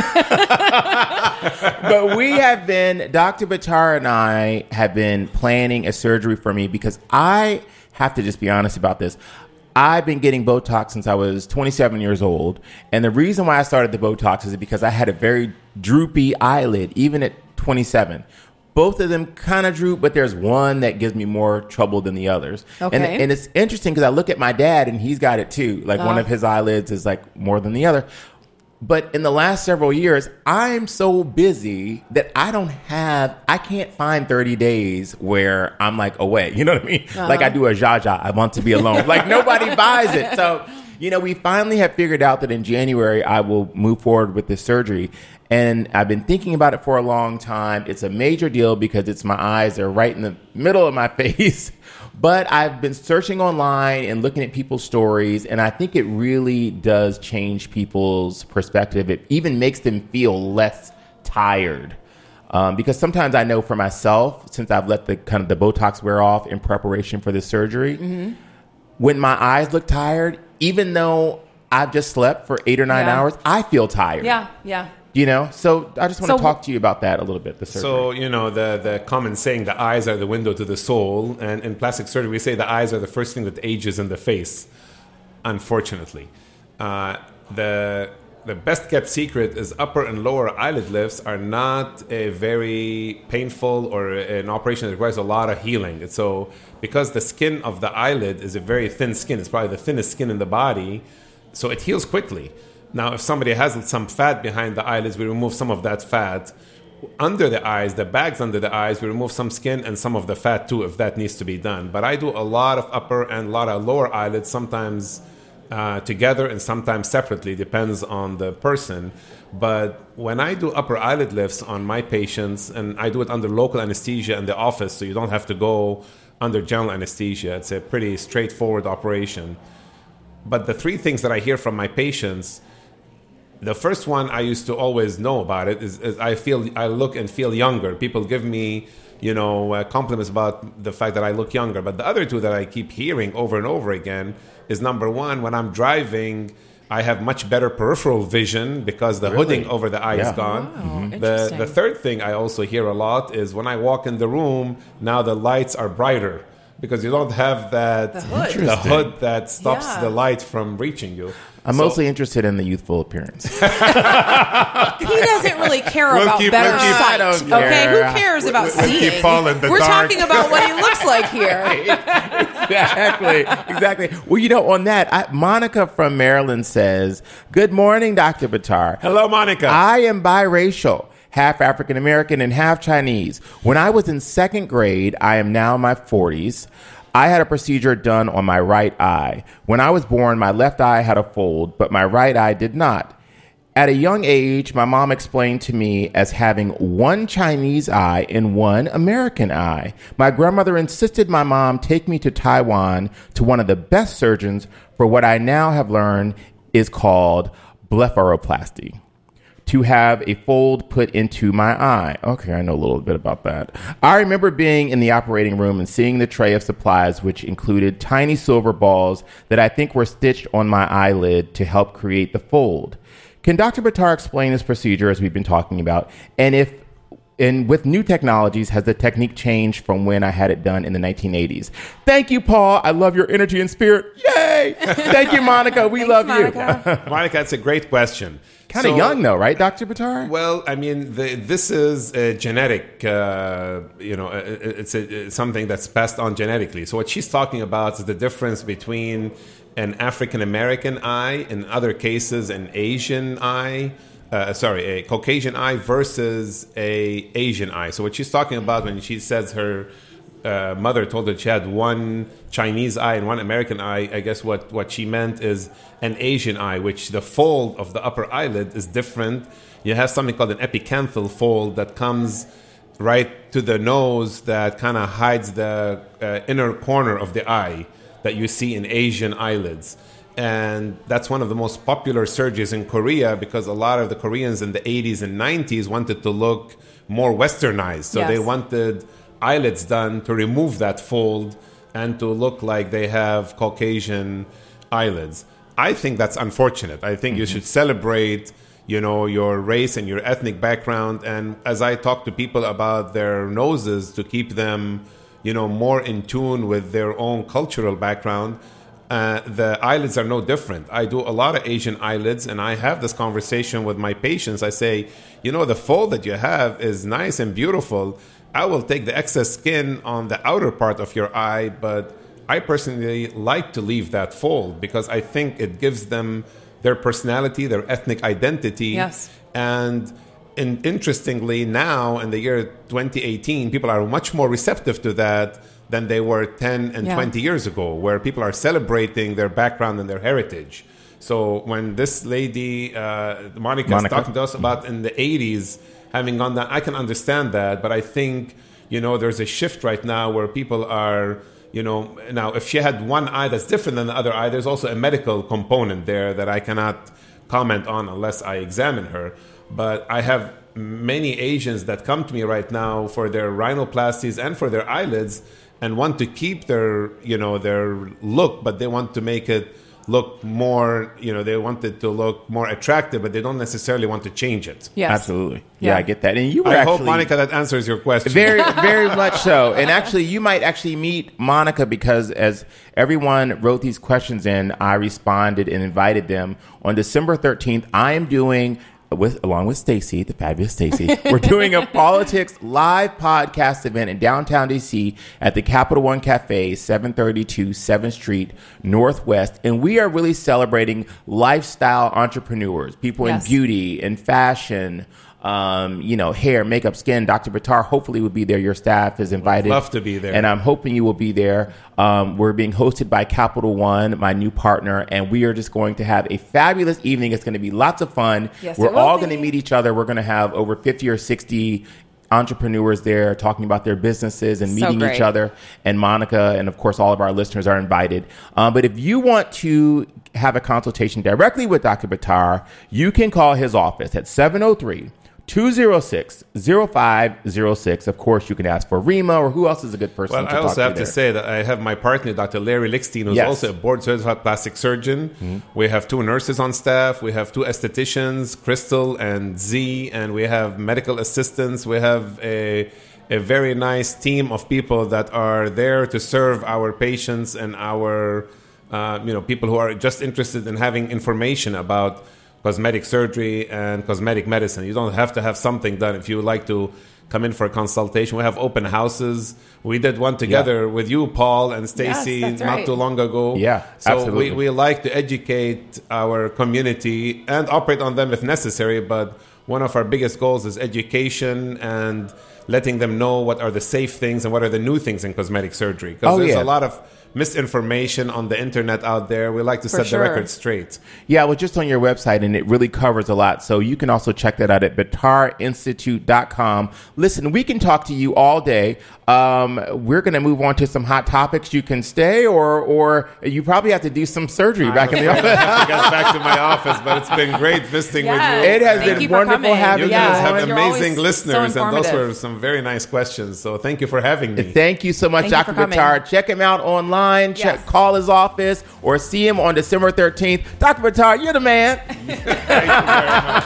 but we have been, Dr. Bitar and I have been planning a surgery for me because I have to just be honest about this. I've been getting Botox since I was 27 years old. And the reason why I started the Botox is because I had a very droopy eyelid, even at 27. Both of them kind of droop, but there's one that gives me more trouble than the others. And, Okay. and it's interesting because I look at my dad and he's got it too. Like one uh. of his eyelids is like more than the other. But in the last several years, I'm so busy that I don't have, I can't find 30 days where I'm like oh, away. You know what I mean? Uh-huh. Like I do a Jaja, I want to be alone. like nobody *laughs* buys it. So, you know, we finally have figured out that in January I will move forward with this surgery. And I've been thinking about it for a long time. It's a major deal because it's my eyes, they're right in the middle of my *laughs* face. But I've been searching online and looking at people's stories, and I think it really does change people's perspective. It even makes them feel less tired. Um, because sometimes I know for myself, since I've let the kind of the Botox wear off in preparation for this surgery, Mm-hmm. when my eyes look tired, even though I've just slept for eight or nine Yeah. hours, I feel tired. Yeah, yeah. You know, so I just want So- to talk to you about that a little bit. The surgery. So, you know, the, the common saying, the eyes are the window to the soul. And in plastic surgery, we say the eyes are the first thing that ages in the face, unfortunately. Uh, the, the best kept secret is upper and lower eyelid lifts are not a very painful or an operation that requires a lot of healing. And so, because the skin of the eyelid is a very thin skin, it's probably the thinnest skin in the body, so it heals quickly. Now, if somebody has some fat behind the eyelids, we remove some of that fat. Under the eyes, the bags under the eyes, we remove some skin and some of the fat too, if that needs to be done. But I do a lot of upper and a lot of lower eyelids, sometimes uh, together and sometimes separately, depends on the person. But when I do upper eyelid lifts on my patients, and I do it under local anesthesia in the office, so you don't have to go under general anesthesia, it's a pretty straightforward operation. But the three things that I hear from my patients, the first one I used to always know about it is, is I feel I look and feel younger. People give me, you know, uh, compliments about the fact that I look younger. But the other two that I keep hearing over and over again is number one, when I'm driving, I have much better peripheral vision because the Really? hooding over the eye Yeah. is gone. Wow, The the third thing I also hear a lot is when I walk in the room, now the lights are brighter because you don't have that The hood. the hood that stops Yeah. the light from reaching you. I'm So- mostly interested in the youthful appearance. *laughs* He doesn't really care We'll about keep- better we'll keep- sight. I Okay, care. who cares about We'll seeing? Paul in the We're dark. talking about what he looks like here. *laughs* exactly, exactly. Well, you know, on that, I, Monica from Maryland says, "Good morning, Doctor Bitar. Hello, Monica. I am biracial." Half African American and half Chinese. When I was in second grade, I am now in my 40s. I had a procedure done on my right eye. When I was born, my left eye had a fold, but my right eye did not. At a young age, my mom explained to me as having one Chinese eye and one American eye. My grandmother insisted my mom take me to Taiwan to one of the best surgeons for what I now have learned is called blepharoplasty to have a fold put into my eye. Okay, I know a little bit about that. I remember being in the operating room and seeing the tray of supplies, which included tiny silver balls that I think were stitched on my eyelid to help create the fold. Can Dr. Bitar explain this procedure as we've been talking about? And if and with new technologies, has the technique changed from when I had it done in the 1980s? Thank you, Paul. I love your energy and spirit. Yay! *laughs* Thank you, Monica. We Thanks, love Monica. *laughs* Monica, that's a great question. Kind of So- young though, right, Dr. Bitar? Well, I mean, the, this is a genetic, uh, you know, uh, it's, a, it's something that's passed on genetically. So what she's talking about is the difference between an African American eye, in other cases, an Asian eye. Uh, sorry, a Caucasian eye versus a Asian eye. So what she's talking about when she says her uh, mother told her she had one Chinese eye and one American eye. I guess what, what she meant is an Asian eye, which the fold of the upper eyelid is different. You have something called an epicanthal fold that comes right to the nose that kind of hides the uh, inner corner of the eye that you see in Asian eyelids. And that's one of the most popular surgeries in Korea because a lot of the Koreans in the 80s and 90s wanted to look more westernized. So Yes. they wanted eyelids done to remove that fold and to look like they have Caucasian eyelids. I think that's unfortunate. I think you mm-hmm. should celebrate, you know, your race and your ethnic background. And as I talk to people about their noses to keep them, you know, more in tune with their own cultural background, uh, the eyelids are no different. I do a lot of Asian eyelids, and I have this conversation with my patients. I say, you know, the fold that you have is nice and beautiful. I will take the excess skin on the outer part of your eye, but I personally like to leave that fold because I think it gives them their personality, their ethnic identity. Yes. And in, interestingly, now in the year 2018, people are much more receptive to that than they were 10 and Yeah. 20 years ago, where people are celebrating their background and their heritage. So when this lady, uh, Monica, Monica. is talking to us about in the 80s having gone down, I can understand that. But I think, you know, there's a shift right now where people are, you know, now if she had one eye that's different than the other eye, there's also a medical component there that I cannot comment on unless I examine her. But I have many Asians that come to me right now for their rhinoplasties and for their eyelids and want to keep their, you know, their look, but they want to make it look more, you know, they want it to look more attractive, but they don't necessarily want to change it. Yes. Absolutely. Yeah, Yeah. I get that. And you were I actually hope, Monica, that answers your question. very, *laughs* very much so. And actually, you might actually meet Monica because as everyone wrote these questions in, I responded and invited them on December 13th. I am doing with along with Stacey, the fabulous Stacey, we're doing a Paulitics live podcast event in downtown DC at the Capital One Cafe, 732 7th Street Northwest, and we are really celebrating lifestyle entrepreneurs, people Yes. in beauty and fashion, um, you know, hair, makeup, skin. Dr. Bitar hopefully will be there. Your staff is invited. Love to be there. And I'm hoping you will be there. Um, we're being hosted by Capital One, my new partner, and we are just going to have a fabulous evening. It's going to be lots of fun. Yes, we're all going to meet each other. We're going to have over 50 or 60 entrepreneurs there talking about their businesses and meeting great. each other and monica and of course all of our listeners are invited um, but if you want to have a consultation directly with dr bitar you can call his office at 703 206 0506. Of course, you can ask for Rima or who else is a good person Well, to I also have there. to say that I have my partner, Dr. Larry Lickstein, who's Yes. also a board certified plastic surgeon. Mm-hmm. We have two nurses on staff. We have two estheticians, Crystal and Z, and we have medical assistants. We have a a very nice team of people that are there to serve our patients and our uh, you know people who are just interested in having information about cosmetic surgery and cosmetic medicine. You don't have to have something done if you would like to come in for a consultation. We have open houses. We did one together with you, Paul and Stacey, that's not right. too long ago. Yeah, so absolutely. we, we like to educate our community and operate on them if necessary. But one of our biggest goals is education and letting them know what are the safe things and what are the new things in cosmetic surgery. Because Oh, there's yeah. a lot of misinformation on the internet out there. We like to set sure. the record straight. Yeah, well, just on your website, and it really covers a lot. So you can also check that out at bitarinstitute.com. Listen, we can talk to you all day. Um, we're going to move on to some hot topics. You can stay, or or you probably have to do some surgery back in the office. I have to *laughs* get back to my office, but it's been great visiting Yes. with you. It has Thank been you wonderful coming. having You Yeah. guys have You're always amazing so listeners, and those informative. were some very nice questions. So thank you for having me. Thank you so much, Thank Dr. for coming. Bitar. Check him out online. Check, Yes. call his office, or see him on December 13th. Dr. Bitar, you're the man. *laughs* Thank you very much.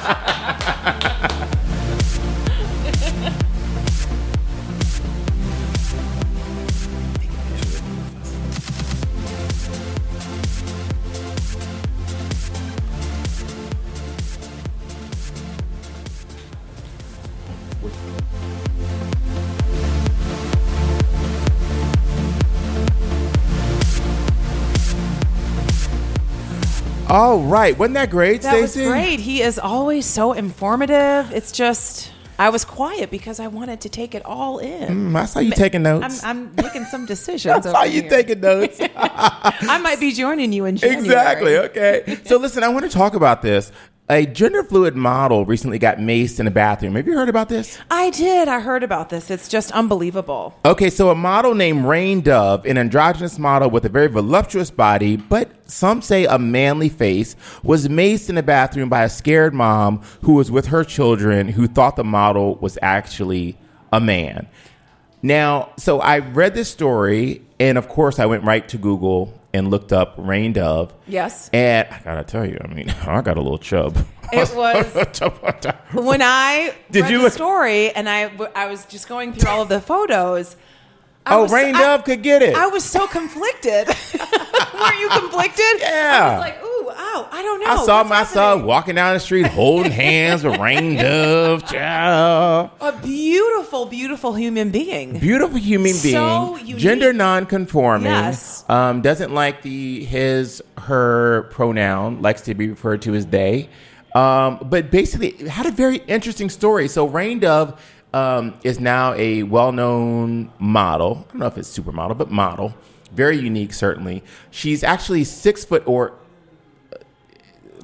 All right, wasn't that great, That was Stacey? great. He is always so informative. It's just I was quiet because I wanted to take it all in. Mm, I saw you taking I'm, notes. I'm *laughs* making some *laughs* decisions. I saw over you here. taking notes. *laughs* I might be joining you in January. exactly. Okay. So listen, I want to talk about this. A gender fluid model recently got maced in a bathroom. Have you heard about this? I did. I heard about this. It's just unbelievable. Okay, so a model named Rain Dove, an androgynous model with a very voluptuous body, but some say a manly face, was maced in a bathroom by a scared mom who was with her children who thought the model was actually a man. Now, so I read this story, and of course, I went right to Google and looked up Rain Dove. Yes. And I gotta tell you, I mean, *laughs* I got a little chub. It was *laughs* when I Did read you the story and I I was just going through all of the photos. I Oh, was- Rain I- Dove could get it. I was so conflicted. *laughs* Weren't you conflicted? Yeah. I was like, ooh, ow, I don't know. I saw What's myself happening? walking down the street holding *laughs* hands with Rain Dove. Child. A beautiful, beautiful human being. beautiful human being, So unique. gender non-conforming, Yes. um, doesn't like the his her pronoun, likes to be referred to as they. Um, but basically, had a very interesting story. So Rain Dove um, is now a well-known model. I don't know if it's supermodel, but model. Very unique, certainly. She's actually six foot or.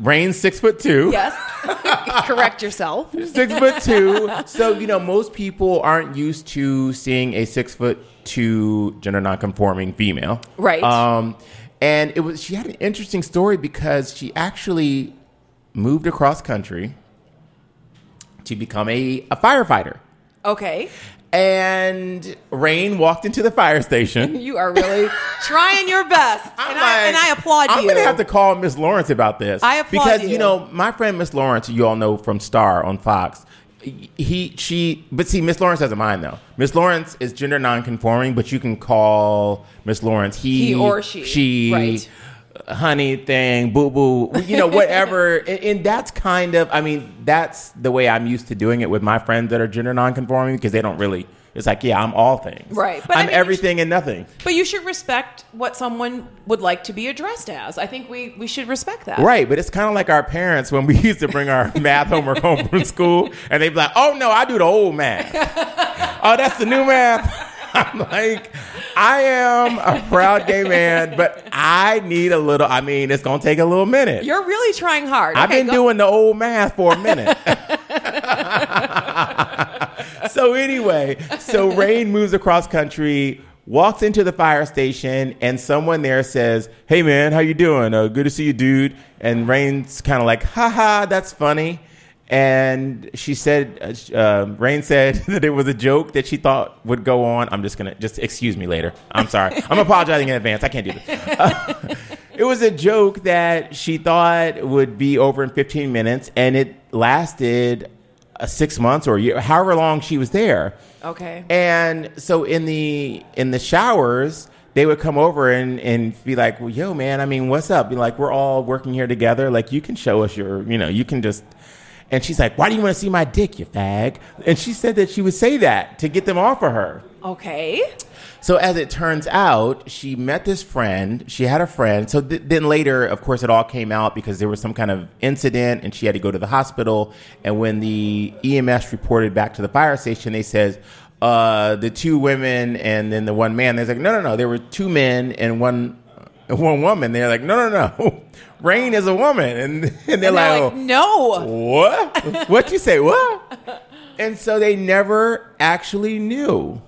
Rain's six foot two Yes. *laughs* Correct yourself. six foot two. So you know, most people aren't used to seeing a six foot two gender nonconforming female, Right. Um, and it was she had an interesting story because she actually moved across country to become a, a firefighter. Okay. And Rain walked into the fire station. *laughs* You are really trying your best. And, I, and I applaud you. I'm gonna have to call Miss Lawrence about this. I applaud because you. you know my friend Miss Lawrence, you all know from Star on Fox. He, she, but see, Miss Lawrence doesn't mind though. Miss Lawrence is gender non-conforming, but you can call Miss Lawrence he, He or she. she, Right. Honey thing, boo boo, you know, *laughs* whatever. and, and that's kind of, I mean, that's the way I'm used to doing it with my friends that are gender non-conforming because they don't really. It's like, yeah, I'm all things. Right. But I I'm mean, you everything and nothing. But you should respect what someone would like to be addressed as. I think we, we should respect that. Right, but it's kind of like our parents when we *laughs* used to bring our math homework home from school, and they'd be like, "Oh no, I do the old math. *laughs* oh, that's the new math." I'm like, I am a proud gay man, but I need a little. I mean, it's gonna take a little minute. You're really trying hard. I've Okay, been go- doing the old math for a minute. *laughs* so anyway, so Rain moves across country, walks into the fire station, and someone there says, "Hey man, how you doing? Uh, good to see you, dude." And Rain's kind of like, "Haha, that's funny." And she said, uh, uh, Rain said *laughs* that it was a joke that she thought would go on. I'm just gonna just excuse me later. I'm sorry. *laughs* I'm apologizing in advance. I can't do this. *laughs* It was a joke that she thought would be over in 15 minutes, and it lasted uh, six months or a year, however long she was there. Okay. And so in the in the showers, they would come over and, and be like, well, "Yo, man, I mean, what's up?" Be like, "We're all working here together. Like, you can show us your, you know, you can just." And she's like, "Why do you want to see my dick, you fag?" And she said that she would say that to get them off of her. Okay. So as it turns out, she met this friend. She had a friend. So th- then later, of course, it all came out because there was some kind of incident, and she had to go to the hospital. And when the EMS reported back to the fire station, they said uh, the two women and then the one man. They're like, no, no, no. There were two men and one *laughs* one woman. They're like, no, no, no. *laughs* Rain is a woman, and, *laughs* and they're And they're like, like, no. what? *laughs* what you say? What? And so they never actually knew.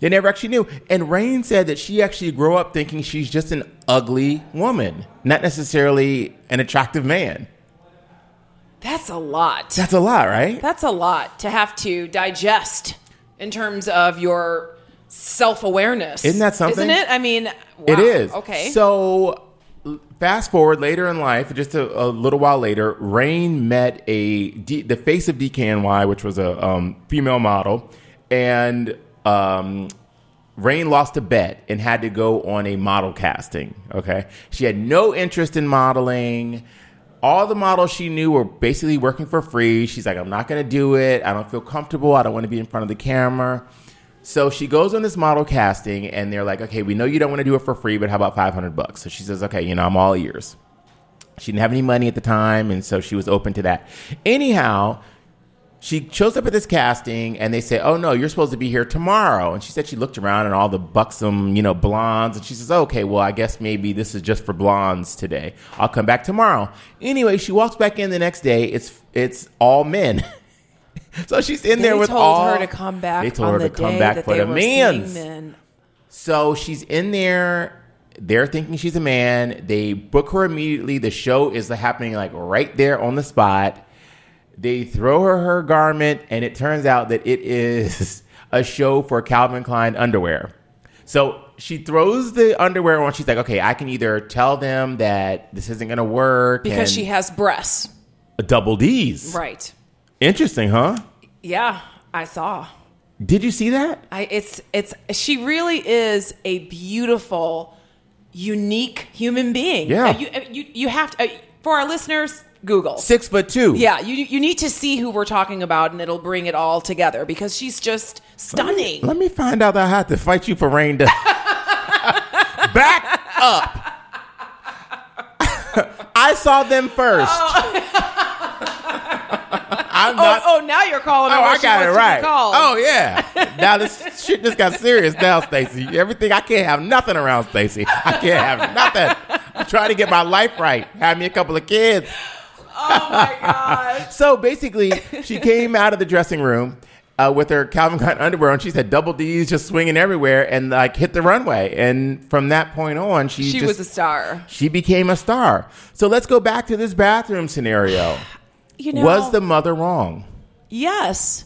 They never actually knew. And Rain said that she actually grew up thinking she's just an ugly woman, not necessarily an attractive man. That's a lot. That's a lot, right? That's a lot to have to digest in terms of your self awareness. Isn't that something? Isn't it? I mean, It wow. is. Okay. So fast forward later in life, just a, a little while later, Rain met a D, the face of DKNY, which was a um, female model, and um, Rain lost a bet and had to go on a model casting. Okay, she had no interest in modeling. All the models she knew were basically working for free. She's like, I'm not going to do it. I don't feel comfortable. I don't want to be in front of the camera. So she goes on this model casting, and they're like, "Okay, we know you don't want to do it for free, but how about 500 bucks?" So she says, "Okay, you know, I'm all ears." She didn't have any money at the time, and so she was open to that. Anyhow, she shows up at this casting and they say, Oh no, you're supposed to be here tomorrow. And she said she looked around and all the buxom, you know, blondes. And she says, Okay, well, I guess maybe this is just for blondes today. I'll come back tomorrow. Anyway, she walks back in the next day. It's it's all men. *laughs* *laughs* so she's in They there with told all her to come back. They told on her the to come back for the were men's. seeing men. So she's in there. They're thinking she's a man. They book her immediately. The show is happening like right there on the spot. They throw her her garment, and it turns out that it is *laughs* a show for Calvin Klein underwear. So she throws the underwear on. She's like, okay, I can either tell them that this isn't going to work Because she has breasts. A double D's. Right. Interesting, huh? Yeah, I saw. Did you see that? I it's it's she really is a beautiful, unique human being. Yeah. Uh, you, uh, you you have to uh, for our listeners Google. Six foot two. Yeah, you you need to see who we're talking about, and it'll bring it all together because she's just stunning. Let me find out that I have to fight you for rain to *laughs* back up. *laughs* I saw them first. *laughs* I'm oh, not. oh, now you're calling her. Oh, I got it wants to be right. Oh yeah. Now this shit just got serious now, Stacey. Everything I can't have nothing around Stacey. I can't have nothing. I'm trying to get my life right. Have me a couple of kids. oh my god. *laughs* So basically, she came out of the dressing room uh, with her Calvin Klein underwear on. She said double D's just swinging everywhere and like hit the runway. And from that point on, she She just, was a star. she became a star. So let's go back to this bathroom scenario. You know, Was the mother wrong? Yes.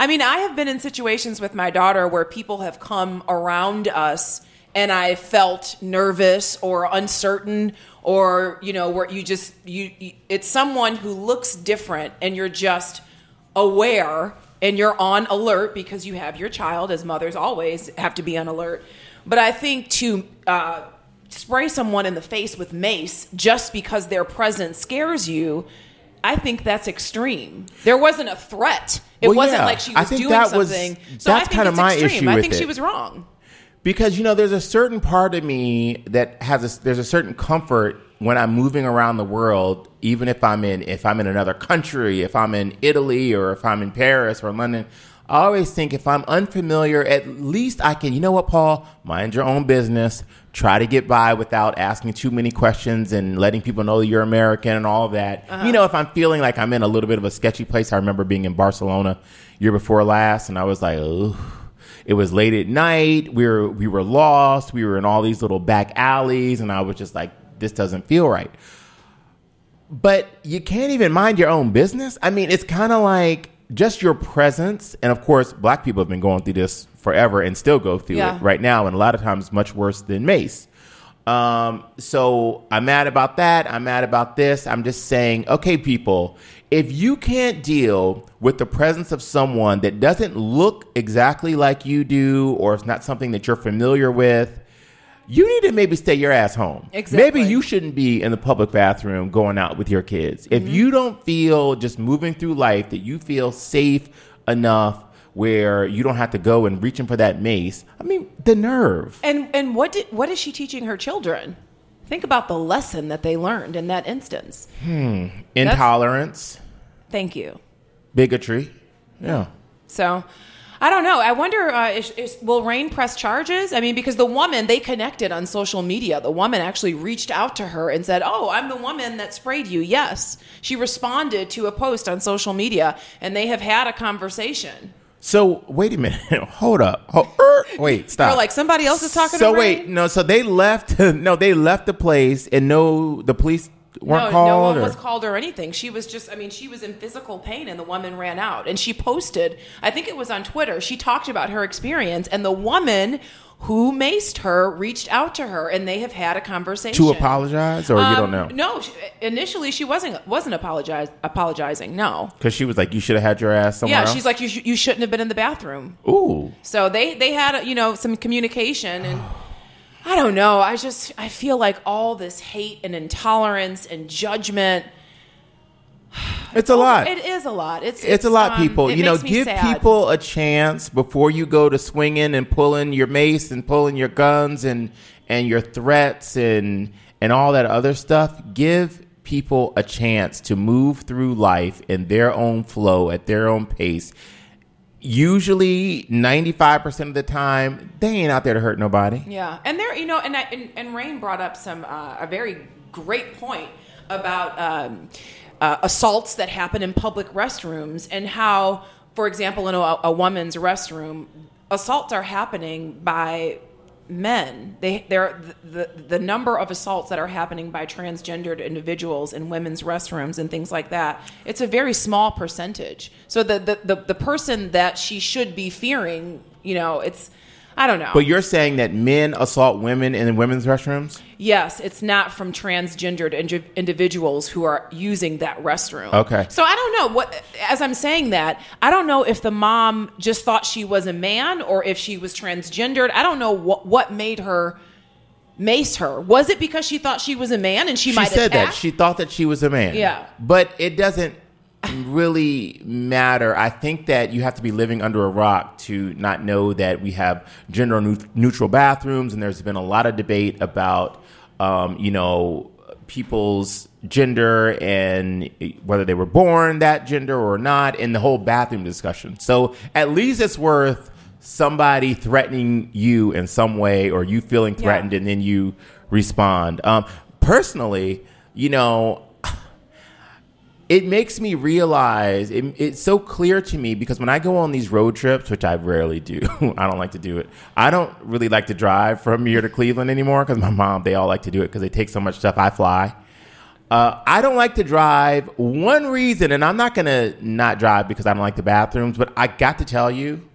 I mean, I have been in situations with my daughter where people have come around us and I felt nervous or uncertain or, you know, where you just you, you it's someone who looks different and you're just aware and you're on alert because you have your child as mothers always have to be on alert. But I think to uh, spray someone in the face with mace just because their presence scares you, I think that's extreme. There wasn't a threat. It Well, wasn't yeah. like she was doing that was- something. so I that's think kinda it's my extreme. issue I think she it. was wrong. because you know there's a certain part of me that has a, there's a certain comfort when I'm moving around the world, even if I'm in if I'm in another country, if I'm in Italy or if I'm in Paris or London. I always think if I'm unfamiliar, at least I can, you know what, Paul, mind your own business. Try to get by without asking too many questions and letting people know that you're American and all of that. Uh-huh. You know, if I'm feeling like I'm in a little bit of a sketchy place, I remember being in Barcelona year before last, and I was like, oh, it was late at night. We were we were lost. We were in all these little back alleys, and I was just like, this doesn't feel right. But you can't even mind your own business. I mean, it's kind of like just your presence, and of course, black people have been going through this forever and still go through Yeah. it right now, and a lot of times much worse than Mace. Um, so I'm mad about that. I'm mad about this. I'm just saying, okay, people, if you can't deal with the presence of someone that doesn't look exactly like you do, or it's not something that you're familiar with, you need to maybe stay your ass home. Exactly. Maybe you shouldn't be in the public bathroom going out with your kids. If you don't feel just moving through life that you feel safe enough where you don't have to go and reaching for that mace, I mean, the nerve. And and what did what is she teaching her children? Think about the lesson that they learned in that instance. Hmm. Intolerance, Thank you. bigotry. Yeah. So, I don't know. I wonder, uh, is, is, will Rain press charges? I mean, because the woman they connected on social media. The woman actually reached out to her and said, "Oh, I'm the woman that sprayed you." Yes, she responded to a post on social media, and they have had a conversation. So wait a minute. *laughs* Hold up. Ho- er, wait. Stop. You're like somebody else is talking. So wait. No. So they left. *laughs* No. They left the place, and no, the police weren't no, called. no one or- was called or anything. She was just, I mean, she was in physical pain, and the woman ran out. And she posted, I think it was on Twitter, she talked about her experience, and the woman who maced her reached out to her, and they have had a conversation. to apologize, or you don't Um, know? No, she, initially she wasn't wasn't apologize, apologizing. No. Because she was like, "You should have had your ass somewhere." Yeah, else? she's like, you, sh- you shouldn't have been in the bathroom. "Ooh." So they they had you know some communication and *sighs* I don't know. I just I feel like all this hate and intolerance and judgment. *sighs* It's a lot. It is a lot. It's it's a lot, um, people. You know, give sad. people a chance before you go to swinging and pulling your mace and pulling your guns and and your threats and and all that other stuff. Give people a chance to move through life in their own flow at their own pace, usually 95% of the time, they ain't out there to hurt nobody. Yeah, and there, you know, and I, and, and Rain brought up some uh, a very great point about um, uh, assaults that happen in public restrooms and how, for example, in a, a woman's restroom, assaults are happening by men. They they're the, the the number of assaults that are happening by transgendered individuals in women's restrooms and things like that. It's a very small percentage. So the the the, the person that she should be fearing, you know, it's I don't know. But you're saying that men assault women in women's restrooms? Yes, it's not from transgendered indi- individuals who are using that restroom. Okay. So I don't know what. As I'm saying that, I don't know if the mom just thought she was a man or if she was transgendered. I don't know what what made her mace her. Was it because she thought she was a man and she, She might said that. She thought that she was a man. Yeah. But it doesn't really matter. I think that you have to be living under a rock to not know that we have gender neutral bathrooms, and there's been a lot of debate about, um, you know, people's gender and whether they were born that gender or not, in the whole bathroom discussion. So at least it's worth somebody threatening you in some way, or you feeling threatened, and then you respond. Um, personally, you know, it makes me realize it, it's so clear to me because when I go on these road trips, which I rarely do, *laughs* I don't like to do it. I don't really like to drive from here to Cleveland anymore because my mom, they all like to do it because they take so much stuff. I fly. Uh, I don't like to drive. One reason, and I'm not going to not drive because I don't like the bathrooms, but I got to tell you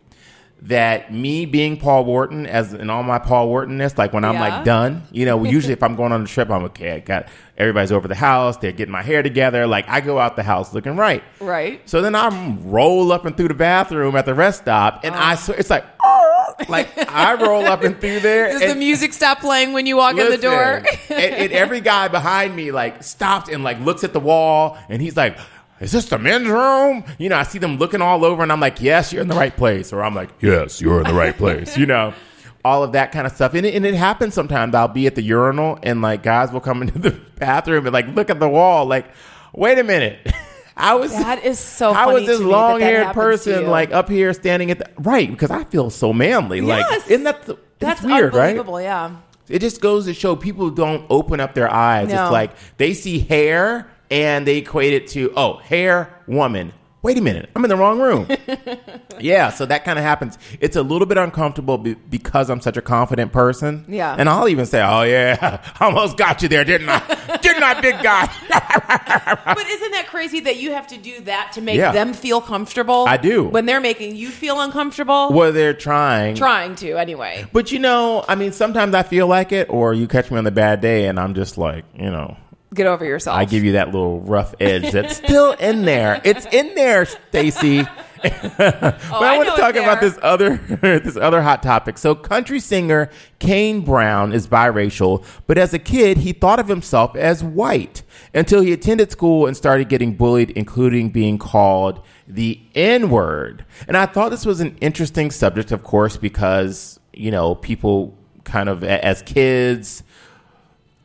that me being Paul Wharton, as in all my Paul Whartonness, like when I'm Yeah. like done, you know, *laughs* usually if I'm going on a trip, I'm okay. I got everybody's over the house, they're getting my hair together. Like I go out the house looking right. Right. So then I roll up and through the bathroom at the rest stop, and I uh-huh. swear it's like, "Oh," *laughs* like I roll up and through there. Does the music stop playing when you walk in the door? And, and every guy behind me like stops and like looks at the wall, and he's like, "Is this the men's room?" You know, I see them looking all over, and I'm like, "Yes, you're in the right place," or I'm like, "Yes, you're in the right place." You know. *laughs* All of that kind of stuff, and it, and it happens sometimes. I'll be at the urinal, and like guys will come *laughs* into the bathroom and like look at the wall, like, "Wait a minute, *laughs* I was That is so How funny is this to me that that long haired person like up here standing at the right? Because I feel so manly. Like, isn't that the, That's it's weird, right? Yeah. It just goes to show people don't open up their eyes. No. It's like they see hair and they equate it to, oh, hair, woman. Wait a minute, I'm in the wrong room. *laughs* yeah, so that kind of happens. It's a little bit uncomfortable be- because I'm such a confident person. Yeah. And I'll even say, oh, yeah, *laughs* I almost got you there, didn't I? *laughs* didn't I, big guy? But isn't that crazy that you have to do that to make Yeah. them feel comfortable? I do. When they're making you feel uncomfortable? well, they're trying. Trying to, anyway. But you know, I mean, sometimes I feel like it, or you catch me on the bad day, and I'm just like, you know, Get over yourself. I give you that little rough edge that's still in there. It's in there, Stacey. *laughs* *laughs* but I, Oh, I want to talk about this other *laughs* this other hot topic. So, country singer Kane Brown is biracial, but as a kid, he thought of himself as white until he attended school and started getting bullied, including being called the N word. And I thought this was an interesting subject, of course, because you know people kind of as kids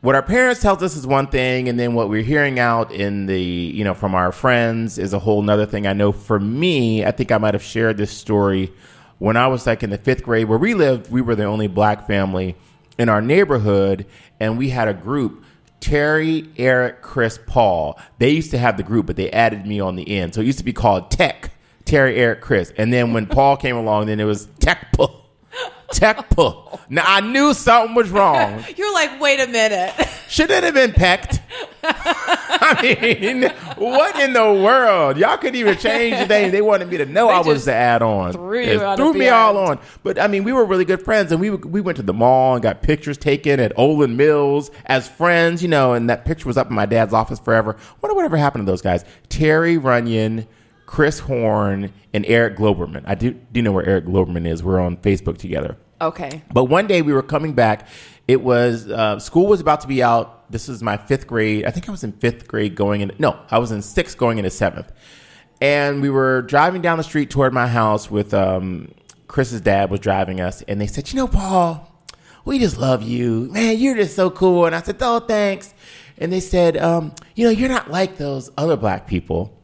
what our parents tells us is one thing and then what we're hearing out in the you know from our friends is a whole nother thing. I know for me i think i might have shared this story when i was like in the fifth grade where we lived we were the only black family in our neighborhood and we had a group terry eric chris paul. They used to have the group but they added me on the end. So it used to be called tech terry eric chris. And then when *laughs* paul came along then it was tech pull tech pull now i knew something was wrong *laughs* You're like, wait a minute. *laughs* should it have been pecked? *laughs* I mean, what in the world? Y'all couldn't even change the name. They wanted me to know They I was the add on. threw you threw me all on. But I mean, we were really good friends, and we we went to the mall and got pictures taken at Olan Mills as friends. You know, and that picture was up in my dad's office forever. Wonder whatever happened to those guys? Terry Runyon. Chris Horn and Eric Globerman. I do, do know where Eric Globerman is. We're on Facebook together. Okay. But one day we were coming back. It was uh, school was about to be out. This was my fifth grade. I think I was in fifth grade going in. No, I was in sixth going into seventh. And we were driving down the street toward my house with um, Chris's dad was driving us, and they said, "You know, Paul, we just love you, man. You're just so cool." And I said, "Oh, thanks." and they said, um, you know, you're not like those other black people.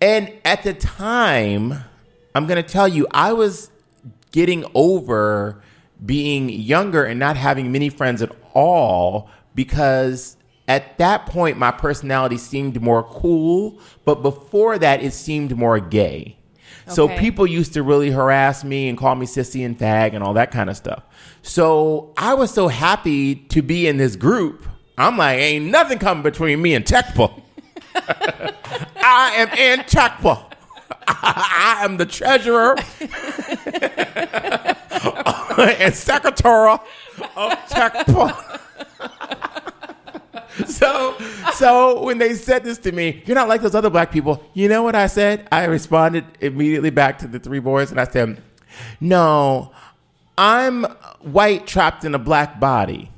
And at the time, I'm going to tell you, I was getting over being younger and not having many friends at all because at that point my personality seemed more cool, but before that it seemed more gay. So people used to really harass me and call me sissy and fag and all that kind of stuff. So I was so happy to be in this group. I'm like, ain't nothing coming between me and Techpo. *laughs* I am in Techpo. *laughs* I am the treasurer *laughs* and secretary of Techpo. so so when they said this to me, you're not like those other black people. You know what I said? I responded immediately back to the three boys and I said, "No, I'm white trapped in a black body."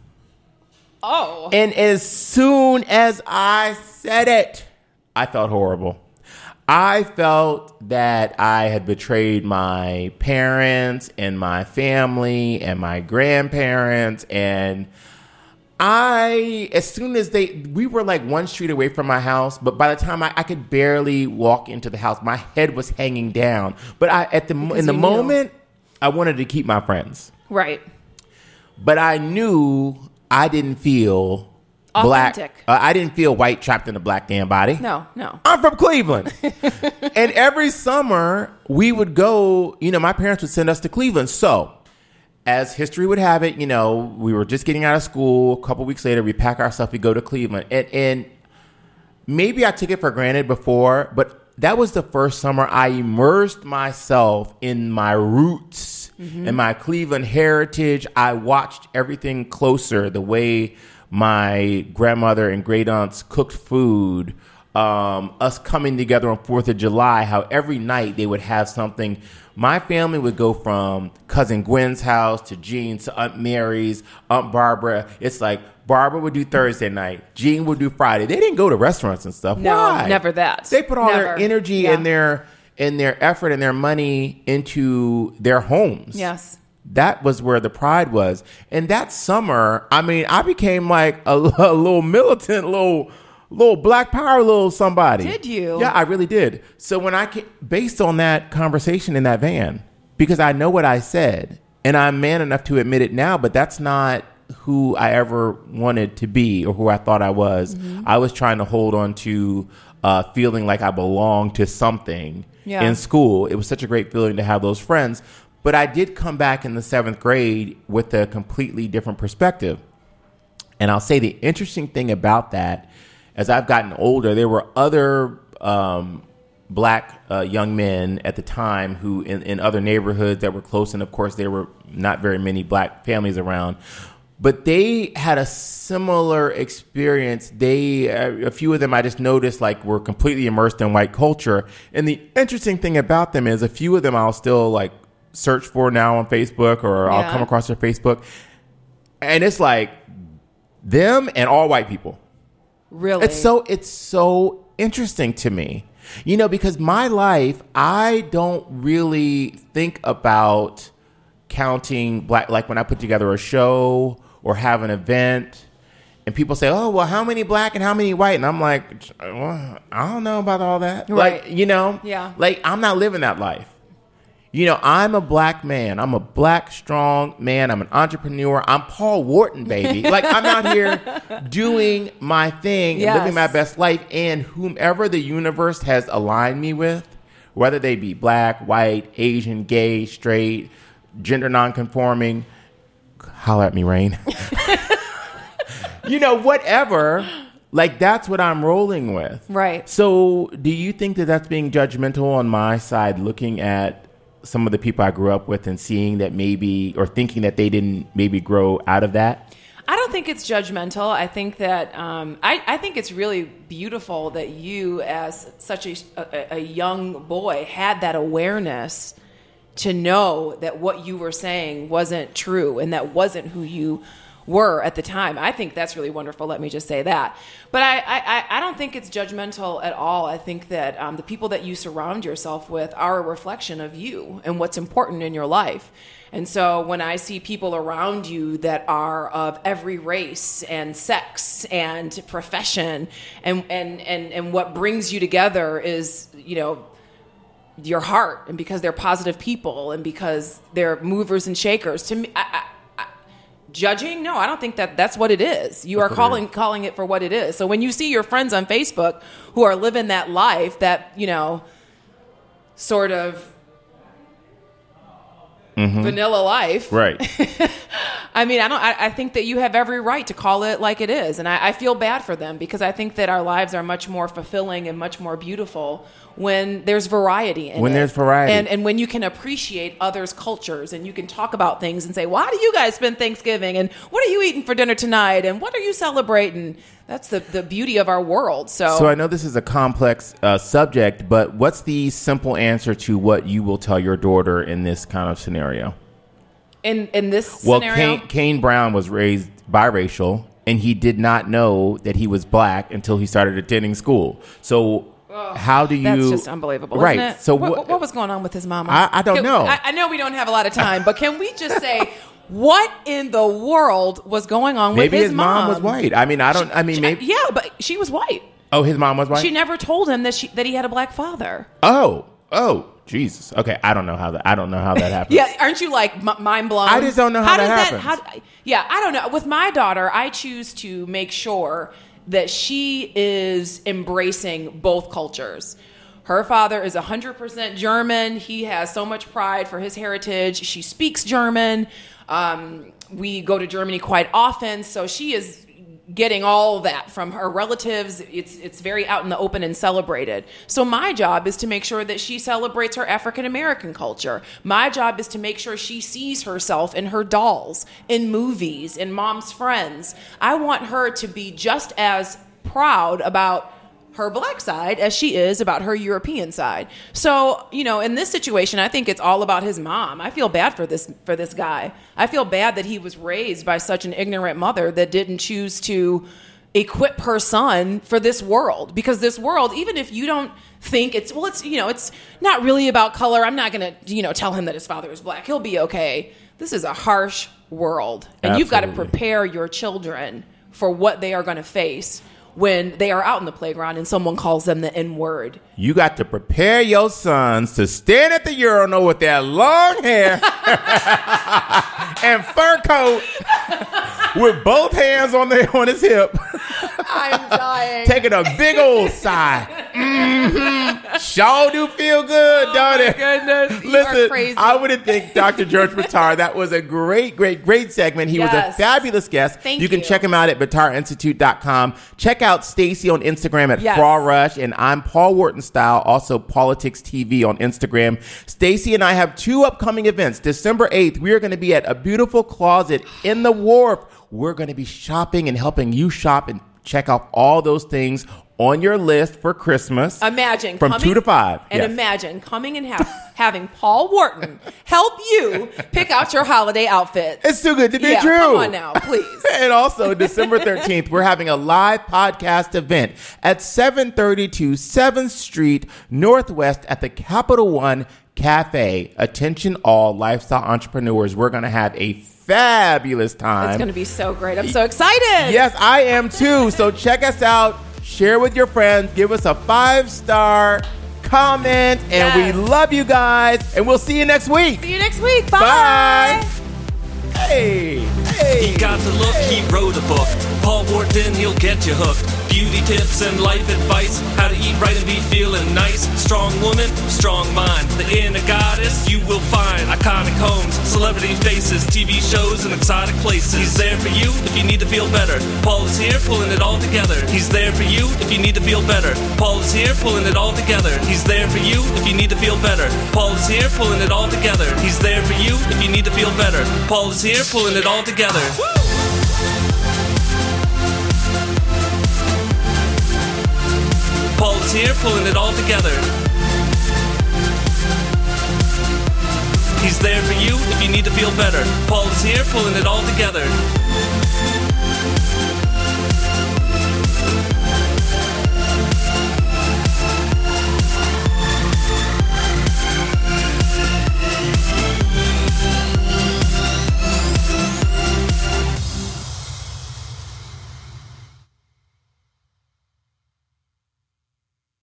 Oh. And as soon as I said it, I felt horrible. I felt that I had betrayed my parents and my family and my grandparents and I, as soon as they, we were like one street away from my house, but by the time I, I could barely walk into the house, my head was hanging down. But I, at the mo- in the knew. moment, I wanted to keep my friends, Right. but I knew I didn't feel black. Uh, I didn't feel white trapped in a black damn body. No, no. I'm from Cleveland. *laughs* and every summer we would go, you know, my parents would send us to Cleveland. So, as history would have it, you know, we were just getting out of school. A couple weeks later, we pack our stuff, we go to Cleveland. And, and maybe I took it for granted before, but that was the first summer I immersed myself in my roots and my Cleveland heritage. I watched everything closer, the way my grandmother and great aunts cooked food, um, us coming together on Fourth of July, how every night they would have something. My family would go from cousin Gwen's house to Jean's to Aunt Mary's, Aunt Barbara. It's like Barbara would do Thursday night, Jean would do Friday. They didn't go to restaurants and stuff. No, Why? never that. They put all their energy Yeah. and their and their effort and their money into their homes. Yes. That was where the pride was. And that summer, I mean, I became like a, *laughs* a little militant, little little black power, little somebody. Did you? Yeah, I really did. So when I came, based on that conversation in that van, because I know what I said, and I'm man enough to admit it now, but that's not who I ever wanted to be or who I thought I was. Mm-hmm. I was trying to hold on to uh, feeling like I belonged to something Yeah. in school. It was such a great feeling to have those friends. But I did come back in the seventh grade with a completely different perspective. And I'll say the interesting thing about that, as I've gotten older, there were other um, black uh, young men at the time who, in, in other neighborhoods that were close, and of course, there were not very many black families around. But they had a similar experience. They, a few of them, I just noticed, like were completely immersed in white culture. And the interesting thing about them is, a few of them I'll still like search for now on Facebook, or I'll come across their Facebook, and it's like them and all white people. Really? It's so it's so interesting to me. You know, because my life, I don't really think about counting black like when I put together a show or have an event and people say, "Oh, well, how many black and how many white?" And I'm like, well, "I don't know about all that." Right. Like, you know, Yeah. Like I'm not living that life. You know, I'm a black man. I'm a black, strong man. I'm an entrepreneur. I'm Paul Wharton, baby. *laughs* like, I'm out here doing my thing and Yes. living my best life. And whomever the universe has aligned me with, whether they be black, white, Asian, gay, straight, gender nonconforming, holler at me, Rain. you know, whatever. Like, that's what I'm rolling with. Right. So, do you think that that's being judgmental on my side, looking at some of the people I grew up with and seeing that maybe, or thinking that they didn't maybe grow out of that? I don't think it's judgmental. I think that um, I, I think it's really beautiful that you, as such a, a, a young boy, had that awareness to know that what you were saying wasn't true and that wasn't who you were at the time. I think that's really wonderful. Let me just say that. But I, I, I don't think it's judgmental at all. I think that um, the people that you surround yourself with are a reflection of you and what's important in your life. And so when I see people around you that are of every race and sex and profession and, and, and, and what brings you together is, you know, your heart and because they're positive people and because they're movers and shakers. To me I, I, I, judging? No i don't think that that's what it is. You are it calling calling it for what it is. So when you see your friends on facebook who are living that life that you know sort of Mm-hmm. vanilla life Right. *laughs* I mean, I don't. I, I think that you have every right to call it like it is, and I, I feel bad for them because I think that our lives are much more fulfilling and much more beautiful when there's variety. In When it. there's variety. and and when you can appreciate others' cultures, and you can talk about things and say, "Why do you guys spend Thanksgiving? And what are you eating for dinner tonight? And what are you celebrating?" That's the the beauty of our world. So, So I know this is a complex uh, subject, but what's the simple answer to what you will tell your daughter in this kind of scenario? in in this Well, scenario, Kane, Kane Brown was raised biracial, and he did not know that he was black until he started attending school. So, how do you? That's just unbelievable, right? Isn't it? So what, what? what was going on with his mama? I- I don't Can- know. I, I know we don't have a lot of time, but can we just say *laughs* what in the world was going on maybe with his mom was white. I mean, I don't. I mean, She- maybe. yeah, but she was white. Oh, his mom was white. She never told him that she that he had a black father. oh, oh, Jesus. Okay, I don't know how that. I don't know how that *laughs* happened. Yeah, aren't you like m- mind blown? I just don't know how that does happens. how, yeah, I don't know. With my daughter, I choose to make sure that she is embracing both cultures. Her father is 100% German. He has so much pride for his heritage. She speaks German. Um, we go to Germany quite often, so she is getting all that from her relatives. It's it's very out in the open and celebrated. So my job is to make sure that she celebrates her African American culture. My job is to make sure she sees herself in her dolls, in movies, in mom's friends. I want her to be just as proud about her black side as she is about her European side. So, you know, in this situation, I think it's all about his mom. I feel bad for this for this guy. I feel bad that he was raised by such an ignorant mother that didn't choose to equip her son for this world because this world even if you don't think it's well it's you know it's not really about color i'm not going to you know tell him that his father is black he'll be okay this is a harsh world and you've got to prepare your children for what they are going to face when they are out in the playground and someone calls them the N word. You got to prepare your sons to stand at the urinal with their long hair *laughs* and fur coat with both hands on the on his hip, I'm dying. taking a big old sigh. Mm-hmm. Sure do feel good, don't it? goodness, you Listen, are crazy. I wouldn't think Dr. George Bitar. That was a great, great, great segment. He was a fabulous guest. Thank you you can check him out at bitarinstitute.com. Check out Stacey on Instagram at Yes. Fraw Rush, and I'm Paul Wharton Style, also Paulitics TV on Instagram. Stacey and I have two upcoming events. December 8th, we are going to be at a beautiful closet in the wharf. We're going to be shopping and helping you shop and check off all those things on your list for Christmas. Imagine from coming- two to five. and Yes. imagine coming and ha- *laughs* having Paul Wharton help you pick out your holiday outfit. It's too good to be yeah, true. Come on now, please. *laughs* and also December 13th, we're having a live podcast event at 732 7th Street Northwest at the Capital One Cafe. Attention all lifestyle entrepreneurs. We're going to have a fabulous time. It's going to be so great. I'm so excited. Yes, I am too. So check us out, share with your friends, give us a five star comment, and Yes. we love you guys. And we'll see you next week. See you next week. Bye. Bye. Hey, hey. He got the look, he wrote a book. Paul Wharton, he'll get you hooked. Beauty tips and life advice. How to eat right and be feeling nice. Strong woman, strong mind. The inner goddess you will find. Iconic homes, celebrity faces, TV shows, and exotic places. He's there for you if you need to feel better. Paul is here pulling it all together. He's there for you if you need to feel better. Paul is here pulling it all together. He's there for you if you need to feel better. Paul is here pulling it all together. He's there for you if you need to feel better. Paul is here pulling it all together. Paul is here pulling it all together. He's there for you if you need to feel better. Paul is here pulling it all together.